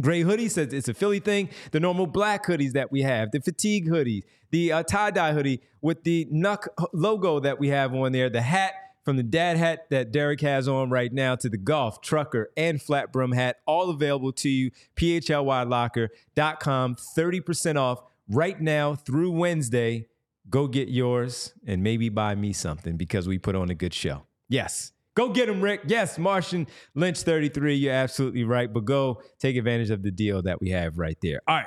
Gray hoodie says it's a Philly thing. The normal black hoodies that we have, the fatigue hoodie, the uh, tie dye hoodie with the Nuck logo that we have on there, the hat from the dad hat that Derek has on right now to the golf, trucker, and flat brim hat, all available to you. PHLYlocker.com, 30% off right now through Wednesday. Go get yours and maybe buy me something because we put on a good show. Yes. Go get him, Rick. Yes, Martian Lynch 33. You're absolutely right. But go take advantage of the deal that we have right there. All right.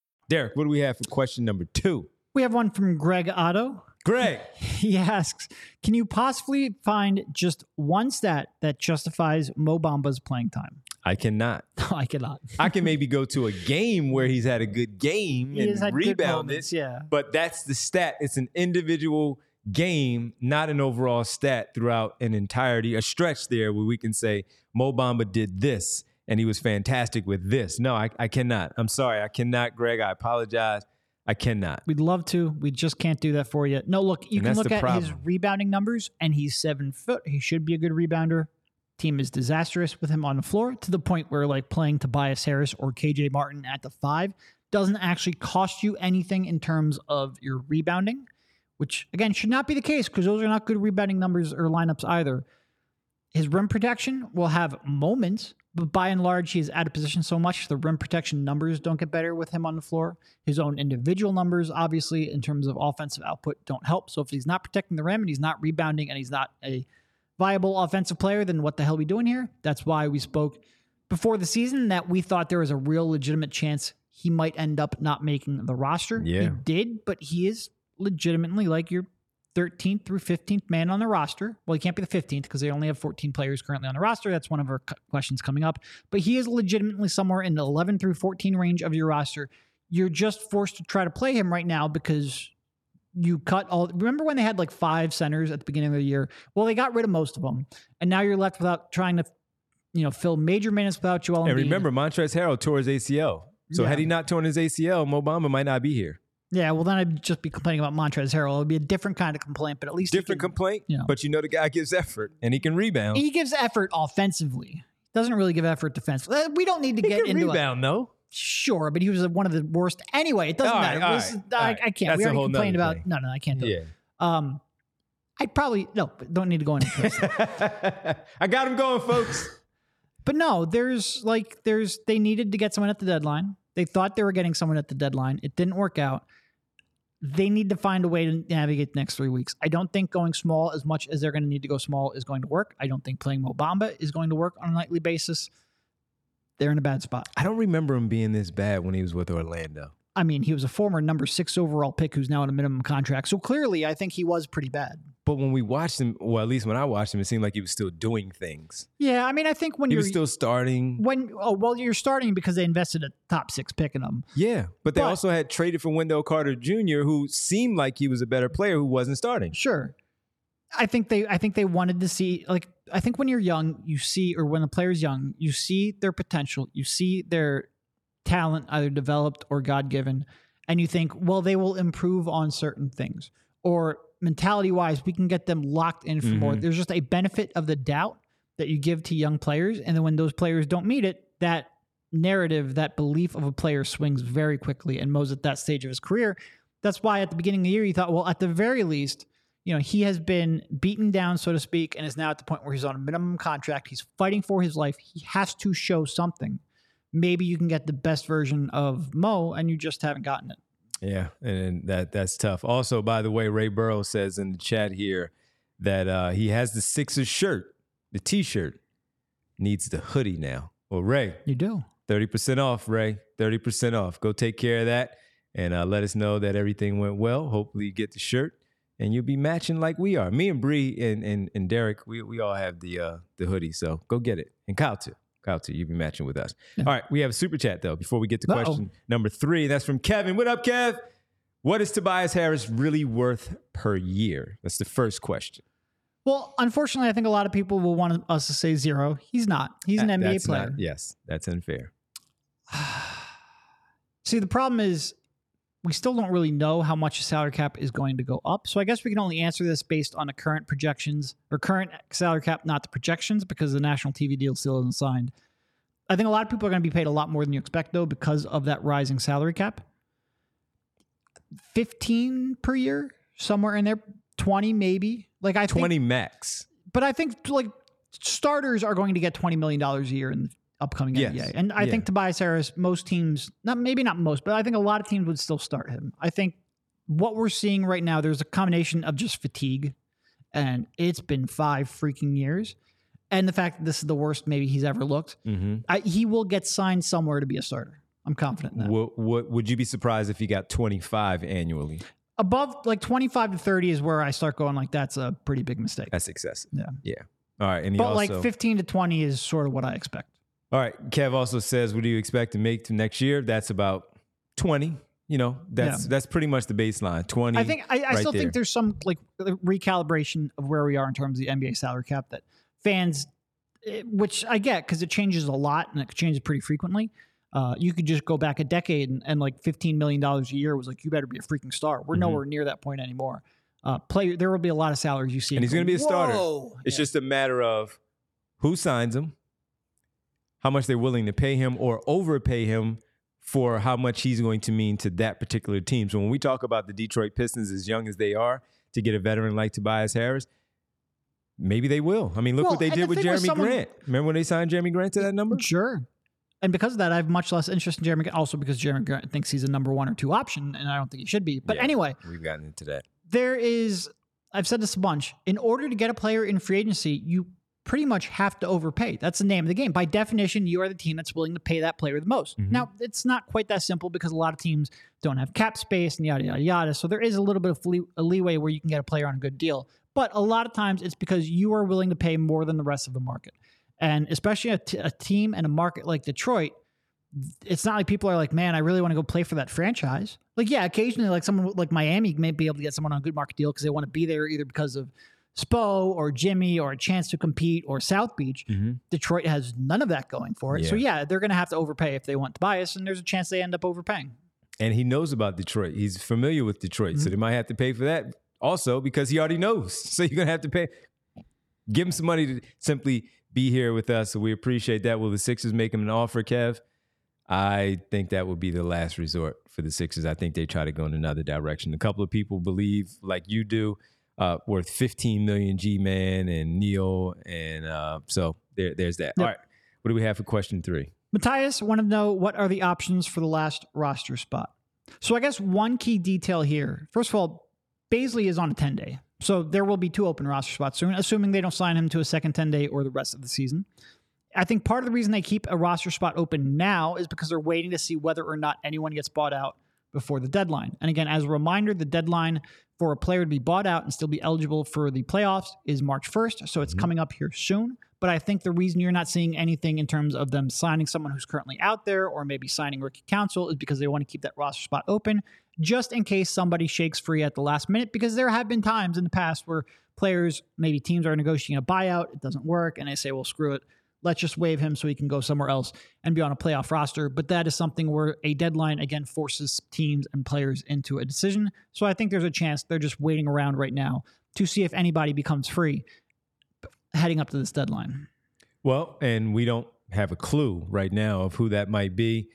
Derek, what do we have for question number two? We have one from Greg Otto. Greg, He asks, "Can you possibly find just one stat that justifies Mo Bamba's playing time?" I cannot. No, oh, I cannot. I can maybe go to a game where he's had a good game He and has had good rebounded. moments, yeah. But that's the stat. It's an individual game, not an overall stat throughout an entirety, a stretch there where we can say Mo Bamba did this and he was fantastic with this. No, I, I cannot. I'm sorry. I cannot, Greg. I apologize. I cannot. We'd love to. We just can't do that for you. No, look, you And can look at his rebounding numbers, and he's seven foot. He should be a good rebounder. Team is disastrous with him on the floor to the point where like playing Tobias Harris or KJ Martin at the five doesn't actually cost you anything in terms of your rebounding, which again should not be the case because those are not good rebounding numbers or lineups either. His rim protection will have moments, but by and large, he's out of position so much. The rim protection numbers don't get better with him on the floor. His own individual numbers, obviously, in terms of offensive output, don't help. So if he's not protecting the rim and he's not rebounding and he's not a viable offensive player, then what the hell are we doing here? That's why we spoke before the season that we thought there was a real legitimate chance he might end up not making the roster. He did, but he is legitimately like your 13th through 15th man on the roster. Well, he can't be the 15th because they only have 14 players currently on the roster. That's one of our questions coming up. But he is legitimately somewhere in the 11 through 14 range of your roster. You're just forced to try to play him right now because you cut all. Remember when they had like five centers at the beginning of the year? Well, they got rid of most of them, and now you're left without trying to, you know, fill major minutes without Joel And Embiid. remember, Montrezl Harrell tore his ACL. So Yeah. had he not torn his ACL, Mo Bamba might not be here. Yeah. Well, then I'd just be complaining about Montrezl Harrell. It would be a different kind of complaint, but at least Different can- complaint, you know. but you know the guy gives effort and he can rebound. he gives effort offensively. Doesn't really give effort defensively. Uh, We don't need to He get into rebound, though. Sure, but he was one of the worst. Anyway, it doesn't All matter. all This is- right, all I, right. I can't. That's we already complained about. thing. No, no, I can't do Yeah. it. Um, I'd probably no. Don't need to go into this. I got him going, folks. But no, there's like there's they needed to get someone at the deadline. They thought they were getting someone at the deadline. It didn't work out. They need to find a way to navigate the next three weeks. I don't think going small as much as they're going to need to go small is going to work. I don't think playing Mo Bamba is going to work on a nightly basis. They're in a bad spot. I don't remember him being this bad when he was with Orlando. I mean, he was a former number six overall pick who's now on a minimum contract. So clearly, I think he was pretty bad. But when we watched him, well, at least when I watched him, it seemed like he was still doing things. Yeah, I mean, I think when He you're was still starting. when oh well, you're starting because they invested a top six pick in him. Yeah, but they But- also had traded for Wendell Carter Jr., who seemed like he was a better player who wasn't starting. Sure. I think they I think they wanted to see like I think when you're young, you see or when a player's young, you see their potential, you see their talent either developed or God given, and you think, well, they will improve on certain things. Or mentality wise, we can get them locked in for more. Mhm. There's just a benefit of the doubt that you give to young players. And then when those players don't meet it, that narrative, that belief of a player swings very quickly. And Mo's at that stage of his career. That's why at the beginning of the year, you thought, well, at the very least, you know, he has been beaten down, so to speak, and is now at the point where he's on a minimum contract. He's fighting for his life. He has to show something. Maybe you can get the best version of Mo, and you just haven't gotten it. Yeah, and that that's tough. Also, by the way, Ray Burrow says in the chat here that uh, he has the Sixers shirt, the T-shirt, needs the hoodie now. Well, Ray, You do. thirty percent off. Ray, thirty percent off. Go take care of that, and uh, let us know that everything went well. Hopefully, you get the shirt, and you'll be matching like we are. Me and Bree and and, and Derek, we we all have the uh, the hoodie. So go get it, and Kyle too. Kyle too. You'll be matching with us. All right, we have a super chat though. Before we get to Uh-oh. question number three, that's from Kevin. What up, Kev? What is Tobias Harris really worth per year? That's the first question. Well, unfortunately, I think a lot of people will want us to say zero. He's not. He's an That- NBA player. Not, yes, that's unfair. See, the problem is we still don't really know how much the salary cap is going to go up. So I guess we can only answer this based on the current projections or current salary cap, not the projections, because the national TV deal still isn't signed. I think a lot of people are going to be paid a lot more than you expect, though, because of that rising salary cap. 15 per year, somewhere in there, 20 maybe. Like I think Twenty max. but I think like starters are going to get twenty million dollars a year in upcoming Yes. NBA, and I Yeah. think Tobias Harris, most teams, not maybe not most, but I think a lot of teams would still start him. I think what we're seeing right now, there's a combination of just fatigue, and it's been five freaking years, and the fact that this is the worst maybe he's ever looked. Mm-hmm. I, he will get signed somewhere to be a starter. I'm confident in that. What, what would you be surprised if he got twenty five annually? above like 25 to 30 is where I start going like that's a pretty big mistake. That's excessive. Yeah. Yeah. All right. And he but also, like 15 to 20 is sort of what I expect. All right. Kev also says, what do you expect to make to next year? That's about 20. You know, that's Yeah. that's pretty much the baseline. 20. I think I, I right still there. think there's some like recalibration of where we are in terms of the NBA salary cap that fans, eh, which I get because it changes a lot and it changes pretty frequently. Uh, you could just go back a decade and, and like $15 million a year was like, you better be a freaking star. We're Mhm. nowhere near that point anymore. Uh, player, there will be a lot of salaries you see. And he's going to be a starter. "Whoa." It's Yeah. just a matter of who signs him, how much they're willing to pay him, or overpay him for how much he's going to mean to that particular team. So when we talk about the Detroit Pistons, as young as they are, to get a veteran like Tobias Harris, maybe they will. I mean, look Well, what they did the with with Jerami someone- Grant. Remember when they signed Jerami Grant to that number? Sure. And because of that, I have much less interest in Jerami. Grant. Also, because Jerami Grant thinks he's a number one or two option, and I don't think he should be. But Yeah. anyway, We've gotten into that. there is. I've said this a bunch. In order to get a player in free agency, you pretty much have to overpay. That's the name of the game. By definition, you are the team that's willing to pay that player the most. Mhm. Now, it's not quite that simple because a lot of teams don't have cap space and yada yada yada. So there is a little bit of lee- a leeway where you can get a player on a good deal. But a lot of times, it's because you are willing to pay more than the rest of the market, and especially a, t- a team and a market like Detroit it's not like people are like, man, I really want to go play for that franchise. Like, yeah, occasionally, like someone like Miami may be able to get someone on a good market deal because they want to be there either because of Spo or Jimmy or a chance to compete or South Beach. Mhm. Detroit has none of that going for it. So, Yeah. yeah, they're going to have to overpay if they want Tobias, and there's a chance they end up overpaying. And he knows about Detroit. He's familiar with Detroit. So Mm-hmm. they might have to pay for that also because he already knows. So you're going to have to pay. Give him some money to simply be here with us. So we appreciate that. Will the Sixers make him an offer, Kev? I think that would be the last resort for the Sixers. I think they try to go in another direction. A couple of people believe, like you do, uh, worth 15 million G Man and Neil. And uh, so there, there's that. All right. What do we have for question three? Matthias wanted to know what are the options for the last roster spot. So I guess one key detail here. First of all, Baisley is on a 10 day. So there will be two open roster spots soon, assuming they don't sign him to a second 10 day or the rest of the season. I think part of the reason they keep a roster spot open now is because they're waiting to see whether or not anyone gets bought out before the deadline. And again, as a reminder, the deadline for a player to be bought out and still be eligible for the playoffs is March 1st. So it's mm-hmm. coming up here soon. But I think the reason you're not seeing anything in terms of them signing someone who's currently out there or maybe signing Ricky Council is because they want to keep that roster spot open just in case somebody shakes free at the last minute. Because there have been times in the past where players, maybe teams are negotiating a buyout, it doesn't work, and they say, well, screw it. Let's just waive him so he can go somewhere else and be on a playoff roster. But that is something where a deadline again forces teams and players into a decision. So I think there's a chance they're just waiting around right now to see if anybody becomes free heading up to this deadline. Well, and we don't have a clue right now of who that might be.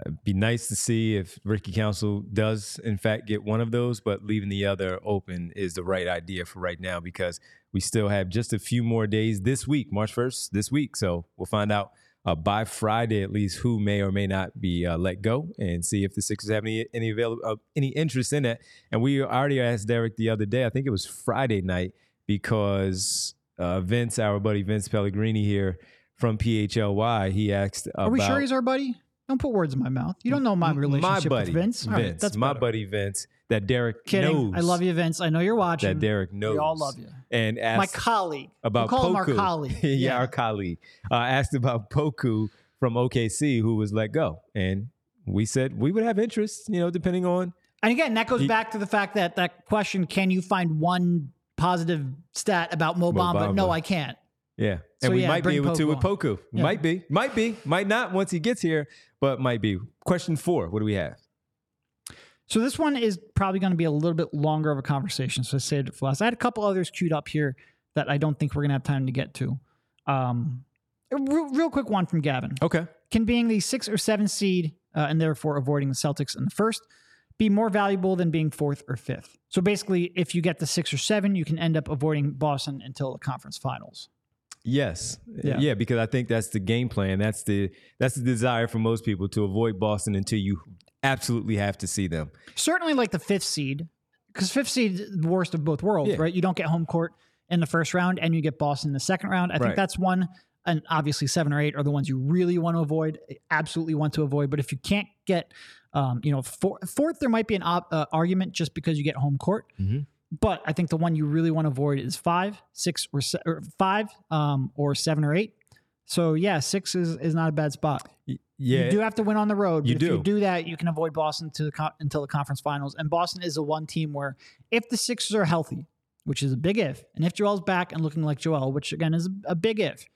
It'd be nice to see if Ricky Council does, in fact, get one of those, but leaving the other open is the right idea for right now because we still have just a few more days this week, March 1st, this week. So we'll find out uh, by Friday at least who may or may not be uh, let go and see if the Sixers have any any avail- uh, any interest in it. And we already asked Derek the other day, I think it was Friday night, because uh, Vince, our buddy Vince Pellegrini here from PHLY, he asked about Are we sure he's our buddy? Don't put words in my mouth. You don't know my relationship my buddy with Vince. All right, Vince, that's my better. buddy Vince, that Derek Kidding. knows. I love you, Vince. I know you're watching. That Derek knows. We all love you. And asked My colleague. about we'll call Poku. him our colleague. yeah, our colleague. Uh, asked about Poku from OKC, who was let go, and we said we would have interest, you know, depending on. And again, that goes He- back to the fact that that question: Can you find one positive stat about Mo Mo Bamba? No, I can't. Yeah, So, and we yeah, might be able to Poku with on. Poku. Yeah. Might be, might be, might not once he gets here, but might be. Question four: What do we have? So this one is probably going to be a little bit longer of a conversation. So I saved it for last. I had a couple others queued up here that I don't think we're going to have time to get to. Um, a real, real quick one from Gavin. Okay. Can being the six or seven seed uh, and therefore avoiding the Celtics in the first be more valuable than being fourth or fifth? So basically, if you get the six or seven, you can end up avoiding Boston until the conference finals. Yes. Yeah. Yeah. because I think that's the game plan. That's the that's the desire for most people to avoid Boston until you absolutely have to see them. Certainly, like the fifth seed, because fifth seed the worst of both worlds, Yeah. right? You don't get home court in the first round, and you get Boston in the second round. I think that's one. And obviously, seven or eight are the ones you really want to avoid, absolutely want to avoid. But if you can't get Um, you know, four, fourth there might be an op, uh, argument just because you get home court, but I think the one you really want to avoid is five, six, or, se- or five, um, or seven or eight. So yeah, six is is not a bad spot. Yeah, You do have to win on the road. You but if you do. do that, you can avoid Boston to the until the conference finals. And Boston is a one team where if the Sixers are healthy, which is a big if, and if Joel's back and looking like Joel, which again is a big if,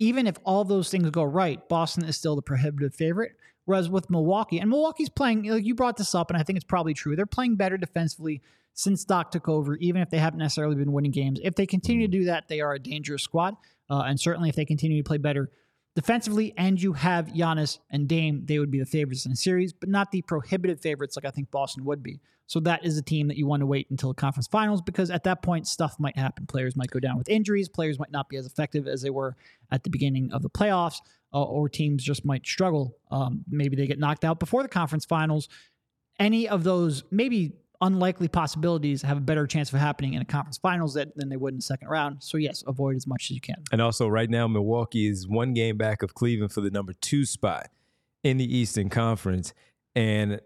even if all those things go right, Boston is still the prohibitive favorite. Whereas with Milwaukee, and Milwaukee's playing, like you brought this up, and I think it's probably true. They're playing better defensively since Doc took over, even if they haven't necessarily been winning games. If they continue to do that, they are a dangerous squad. Uh, and certainly if they continue to play better defensively and you have Giannis and Dame, they would be the favorites in the series, but not the prohibitive favorites like I think Boston would be. So that is a team that you want to wait until the conference finals because at that point stuff might happen. Players might go down with injuries, players might not be as effective as they were at the beginning of the playoffs, uh, or teams just might struggle. Um, maybe they get knocked out before the conference finals. Any of those maybe unlikely possibilities have a better chance of happening in a conference finals that, than they would in the second round. So yes, avoid as much as you can. And also, right now, Milwaukee is one game back of Cleveland for the number two spot in the Eastern Conference. And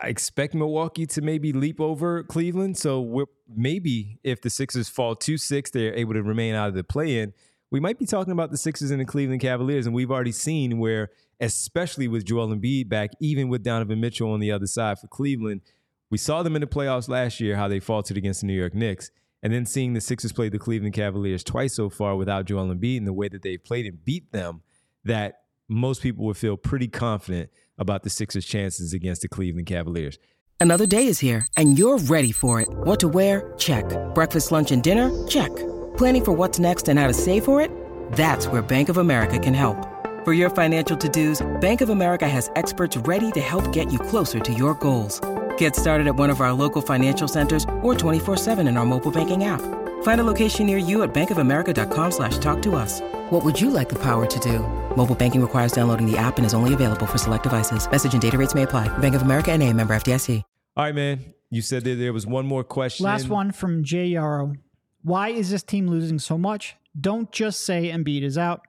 I expect Milwaukee to maybe leap over Cleveland. So maybe if the Sixers fall 2 6, they're able to remain out of the play in. We might be talking about the Sixers and the Cleveland Cavaliers. And we've already seen where, especially with Joel Embiid back, even with Donovan Mitchell on the other side for Cleveland, we saw them in the playoffs last year, how they faltered against the New York Knicks. And then seeing the Sixers play the Cleveland Cavaliers twice so far without Joel Embiid and the way that they've played and beat them, that most people would feel pretty confident about the Sixers' chances against the Cleveland Cavaliers. Another day is here, and you're ready for it. What to wear? Check. Breakfast, lunch, and dinner? Check. Planning for what's next and how to save for it? That's where Bank of America can help. For your financial to dos, Bank of America has experts ready to help get you closer to your goals. Get started at one of our local financial centers or 24-7 in our mobile banking app. Find a location near you at bankofamerica.com slash talk to us. What would you like the power to do? Mobile banking requires downloading the app and is only available for select devices. Message and data rates may apply. Bank of America and a member FDIC. All right, man. You said that there was one more question. Last one from Jay Yarrow. Why is this team losing so much? Don't just say Embiid is out.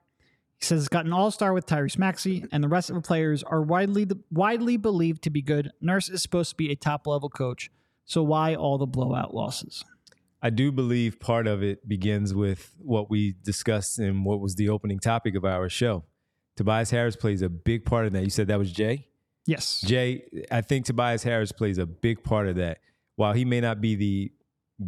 He says it's got an all-star with Tyrese Maxey, and the rest of the players are widely widely believed to be good. Nurse is supposed to be a top-level coach, so why all the blowout losses? I do believe part of it begins with what we discussed and what was the opening topic of our show. Tobias Harris plays a big part in that. You said that was Jay? Yes. Jay, I think Tobias Harris plays a big part of that. While he may not be the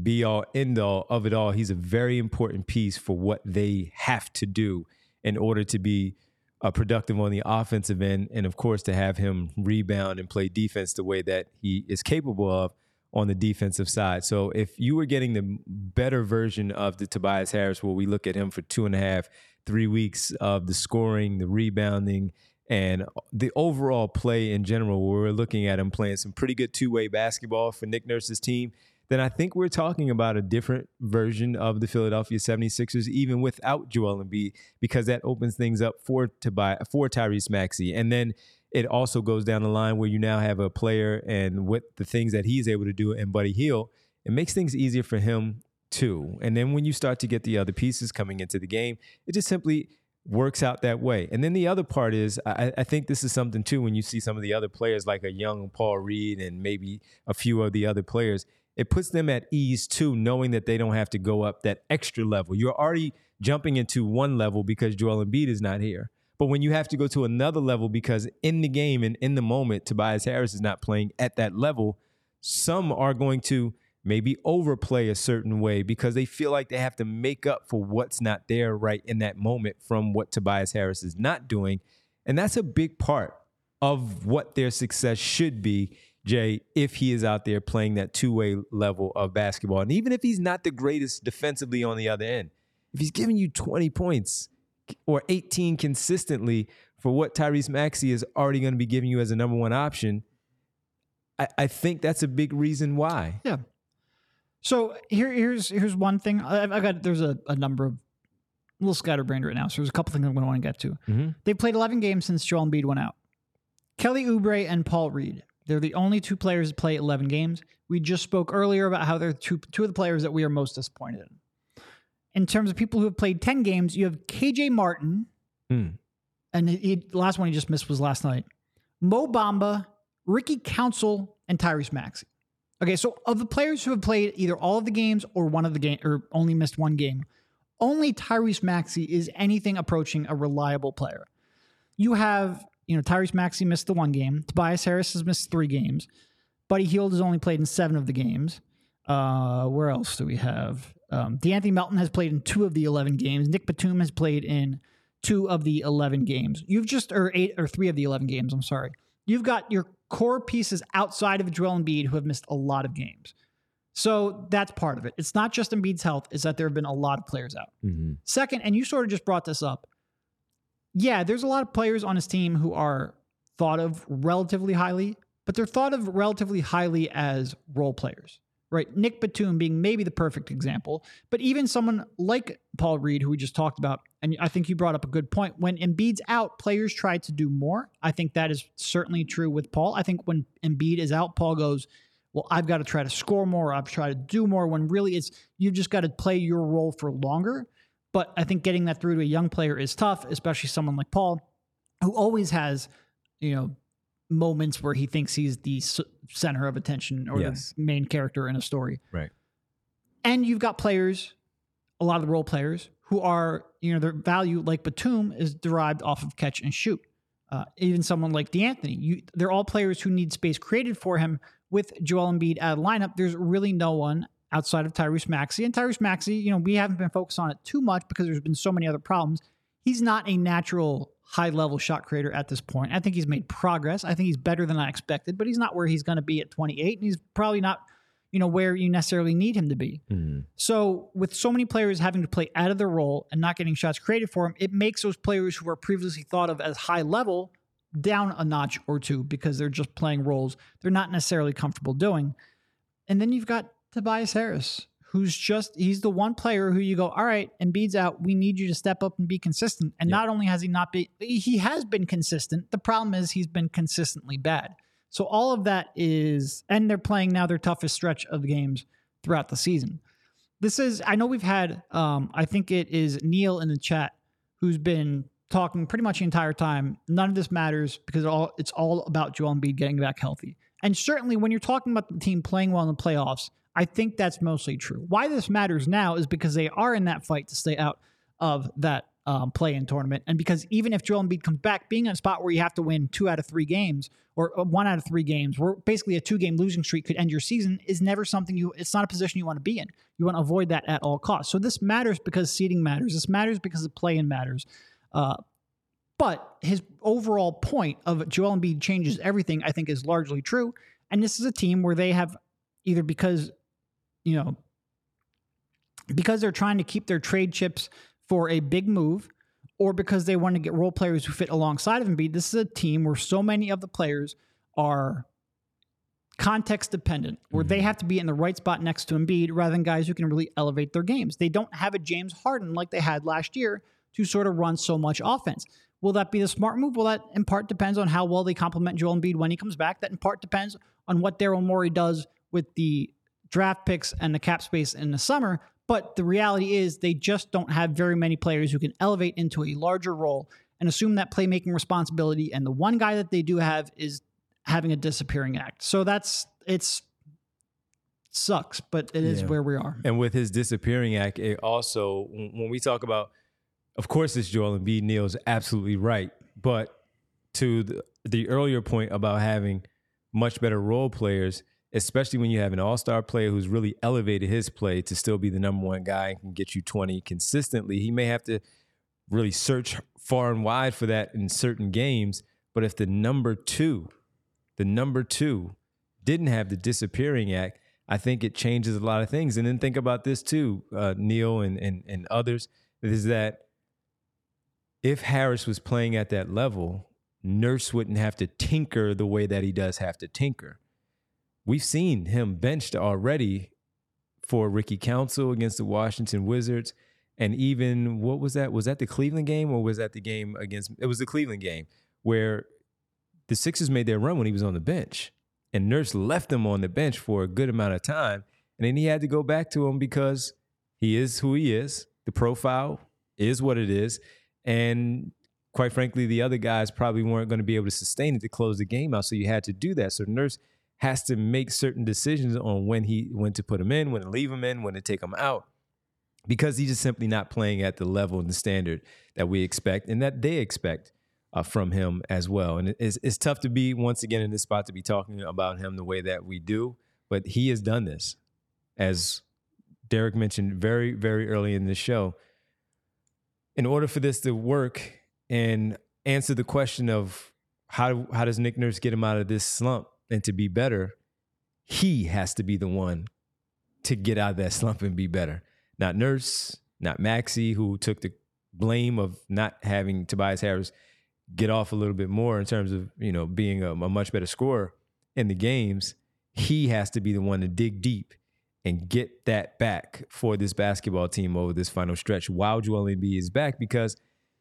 be all end all of it all, he's a very important piece for what they have to do in order to be uh, productive on the offensive end. And of course, to have him rebound and play defense the way that he is capable of on the defensive side. So if you were getting the better version of the Tobias Harris, where we look at him for two and a half, three weeks of the scoring, the rebounding, and the overall play in general, where we're looking at him playing some pretty good two way basketball for Nick Nurse's team, then I think we're talking about a different version of the Philadelphia 76ers, even without Joel Embiid, because that opens things up for Tobias, for Tyrese Maxey. And then it also goes down the line where you now have a player and what the things that he's able to do and Buddy Hield, it makes things easier for him too. And then when you start to get the other pieces coming into the game, it just simply works out that way. And then the other part is, I, I, think this is something too, when you see some of the other players like a young Paul Reed and maybe a few of the other players, it puts them at ease too, knowing that they don't have to go up that extra level. You're already jumping into one level because Joel Embiid is not here. But when you have to go to another level because in the game and in the moment, Tobias Harris is not playing at that level, some are going to maybe overplay a certain way because they feel like they have to make up for what's not there right in that moment from what Tobias Harris is not doing. And that's a big part of what their success should be, Jay, if he is out there playing that two way level of basketball. And even if he's not the greatest defensively on the other end, if he's giving you 20 points or 18 consistently for what Tyrese Maxey is already going to be giving you as a number one option, I, I think that's a big reason why. Yeah. So here, here's here's one thing. I've, I've got there's a, a number of a little scatterbrained right now. So there's a couple things I'm going to want to get to. Mm-hmm. They played 11 games since Joel Embiid went out. Kelly Oubre and Paul Reed. They're the only two players to play 11 games. We just spoke earlier about how they're two two of the players that we are most disappointed in. In terms of people who have played 10 games, you have KJ Martin, Mm. and he, he- last one he just missed was last night. Mo Bamba, Ricky Council and Tyrese Maxey. Okay, so of the players who have played either all of the games or one of the game or only missed one game, only Tyrese Maxey is anything approaching a reliable player. You have, you know, Tyrese Maxey missed the one game. Tobias Harris has missed three games. Buddy Hield has only played in seven of the games. Uh, where else do we have? Um, De'Anthony Melton has played in two of the 11 games. Nick Batum has played in two of the 11 games. You've just, or eight, or three of the 11 games, I'm sorry. You've got your core pieces outside of Joel Embiid who have missed a lot of games. So that's part of it. It's not just Embiid's health, it's that there have been a lot of players out. Mm-hmm. Second, and you sort of just brought this up. Yeah, there's a lot of players on his team who are thought of relatively highly, but they're thought of relatively highly as role players, right? Nick Batum being maybe the perfect example, but even someone like Paul Reed, who we just talked about, and I think you brought up a good point. When Embiid's out, players try to do more. I think that is certainly true with Paul. I think when Embiid is out, Paul goes, well, I've got to try to score more. I've tried to do more when really it's you've just got to play your role for longer. But I think getting that through to a young player is tough, especially someone like Paul, who always has, you know, moments where he thinks he's the center of attention or Yes. the main character in a story. Right. And you've got players, a lot of the role players, who are, you know, their value, like Batum, is derived off of catch and shoot. Uh, even someone like De'Anthony, you, they're all players who need space created for him. With Joel Embiid out of lineup, there's really no one outside of Tyrese Maxey. And Tyrese Maxey, you know, we haven't been focused on it too much because there's been so many other problems. He's not a natural high level shot creator at this point. I think he's made progress. I think he's better than I expected, but he's not where he's going to be at 28. And he's probably not, you know, where you necessarily need him to be. Mm-hmm. So, with so many players having to play out of their role and not getting shots created for them, it makes those players who were previously thought of as high level down a notch or two because they're just playing roles they're not necessarily comfortable doing. And then you've got Tobias Harris, who's just, he's the one player who you go, all right, Embiid's out. We need you to step up and be consistent. And not only has he not been, he has been consistent. The problem is he's been consistently bad. So all of that is, and they're playing now their toughest stretch of games throughout the season. This is, I know we've had, um, I think it is Neil in the chat who's been talking pretty much the entire time. None of this matters because it all it's all about Joel Embiid getting back healthy. And certainly when you're talking about the team playing well in the playoffs, I think that's mostly true. Why this matters now is because they are in that fight to stay out of that um, play-in tournament, and because even if Joel Embiid comes back, being in a spot where you have to win two out of three games or uh, one out of three games, where basically a two-game losing streak could end your season, is never something you. It's not a position you want to be in. You want to avoid that at all costs. So this matters because seeding matters. This matters because the play-in matters. Uh, but his overall point of Joel Embiid changes everything, I think, is largely true. And this is a team where they have either because, you know, because they're trying to keep their trade chips for a big move, or because they want to get role players who fit alongside of Embiid. This is a team where so many of the players are context dependent, where they mm-hmm. have to be in the right spot next to Embiid rather than guys who can really elevate their games. They don't have a James Harden like they had last year to sort of run so much offense. Will that be the smart move? Well, that in part depends on how well they complement Joel Embiid when he comes back. That in part depends on what Daryl Morey does with the draft picks and the cap space in the summer. But the reality is they just don't have very many players who can elevate into a larger role and assume that playmaking responsibility. And the one guy that they do have is having a disappearing act. So that's it's sucks, but it is Yeah. where we are. And with his disappearing act, it also when we talk about, of course, it's Joel Embiid. Neil's absolutely right, but to the, the earlier point about having much better role players, especially when you have an all-star player who's really elevated his play to still be the number one guy and can get you 20 consistently, he may have to really search far and wide for that in certain games. But if the number two, the number two didn't have the disappearing act, I think it changes a lot of things. And then think about this too, uh, Neil and, and and others, is that if Harris was playing at that level, Nurse wouldn't have to tinker the way that he does have to tinker. We've seen him benched already for Ricky Council against the Washington Wizards. And even what was that? Was that the Cleveland game or was that the game against it was the Cleveland game where the Sixers made their run when he was on the bench. And Nurse left him on the bench for a good amount of time. And then he had to go back to him because he is who he is. The profile is what it is. And quite frankly, the other guys probably weren't going to be able to sustain it to close the game out. So you had to do that. So Nurse has to make certain decisions on when he when to put him in, when to leave him in, when to take him out, because he's just simply not playing at the level and the standard that we expect and that they expect uh, from him as well. And it's, it's tough to be once again in this spot to be talking about him the way that we do, but he has done this, as Derek mentioned very very early in the show. In order for this to work and answer the question of how how does Nick Nurse get him out of this slump and to be better, he has to be the one to get out of that slump and be better. Not Nurse, not Maxey, who took the blame of not having Tobias Harris get off a little bit more in terms of you know being a, a much better scorer in the games. He has to be the one to dig deep and get that back for this basketball team over this final stretch while Joel Embiid is back because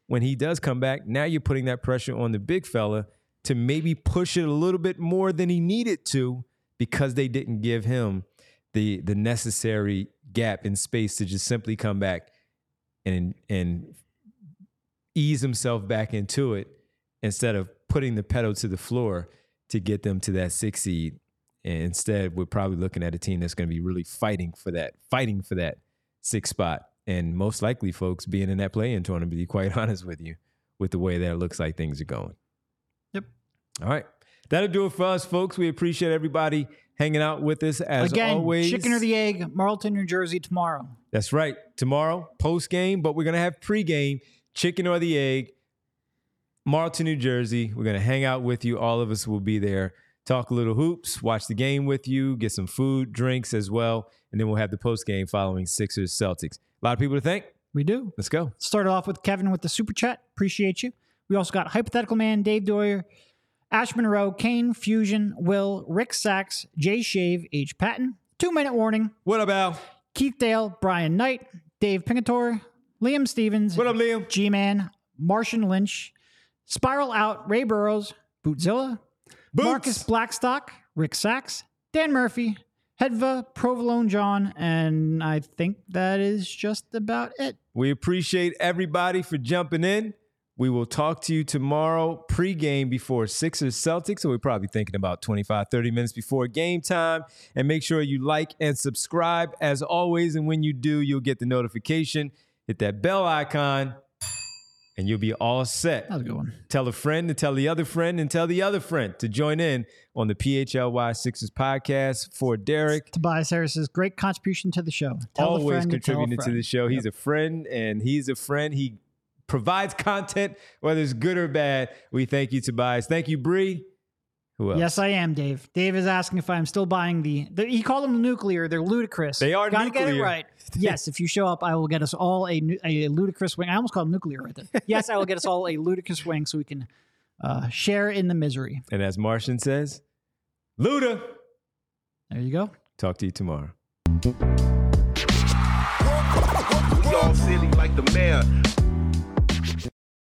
when he does come back, now you're putting that pressure on the big fella to maybe push it a little bit more than he needed to because they didn't give him the the necessary gap in space to just simply come back and and ease himself back into it instead of putting the pedal to the floor to get them to that six seed. And instead, we're probably looking at a team that's going to be really fighting for that, fighting for that six spot. And most likely, folks, being in that play-in tournament, to be quite honest with you, with the way that it looks like things are going. Yep. All right. That'll do it for us, folks. We appreciate everybody hanging out with us as Again, always. chicken or the egg, Marlton, New Jersey tomorrow. That's right. Tomorrow, post game, but we're going to have pre-game, chicken or the egg, Marlton, New Jersey. We're going to hang out with you. All of us will be there, talk a little hoops, watch the game with you, get some food, drinks as well. And then we'll have the post game following Sixers Celtics. A lot of people to thank. We do. Let's go. Started off with Kevin with the super chat. Appreciate you. We also got Hypothetical Man, Dave Doyer, Ash Monroe, Kane, Fusion, Will, Rick Sachs, Jay Shave, H. Patton. Two minute warning. What up, Al? Keith Dale, Brian Knight, Dave Pingator, Liam Stevens, What up, Liam? G Man, Martian Lynch, Spiral Out, Ray Burrows, Bootzilla, Boots. Marcus Blackstock, Rick Sachs, Dan Murphy, Hedva, Provolone John, and I think that is just about it. We appreciate everybody for jumping in. We will talk to you tomorrow pregame before Sixers Celtics. So we're probably thinking about 25, 30 minutes before game time. And make sure you like and subscribe as always. And when you do, you'll get the notification. Hit that bell icon and you'll be all set. That was a good one. Tell a friend to tell the other friend and tell the other friend to join in on the PHLY Sixers podcast for Derek. Tobias Harris's great contribution to the show. Tell a always friend to contributing to the show. He's a friend and he's a friend. He provides content, whether it's good or bad. We thank you, Tobias. Thank you, Bree. Who else? Yes, I am, Dave. Dave is asking if I'm still buying the. the he called them nuclear. They're ludicrous. They are Gotta get it right. yes, if you show up, I will get us all a a ludicrous wing. I almost called them nuclear right there. Yes, I will get us all a ludicrous wing so we can uh, share in the misery. And as Martian says, Luda. There you go. Talk to you tomorrow. We all silly like the mayor.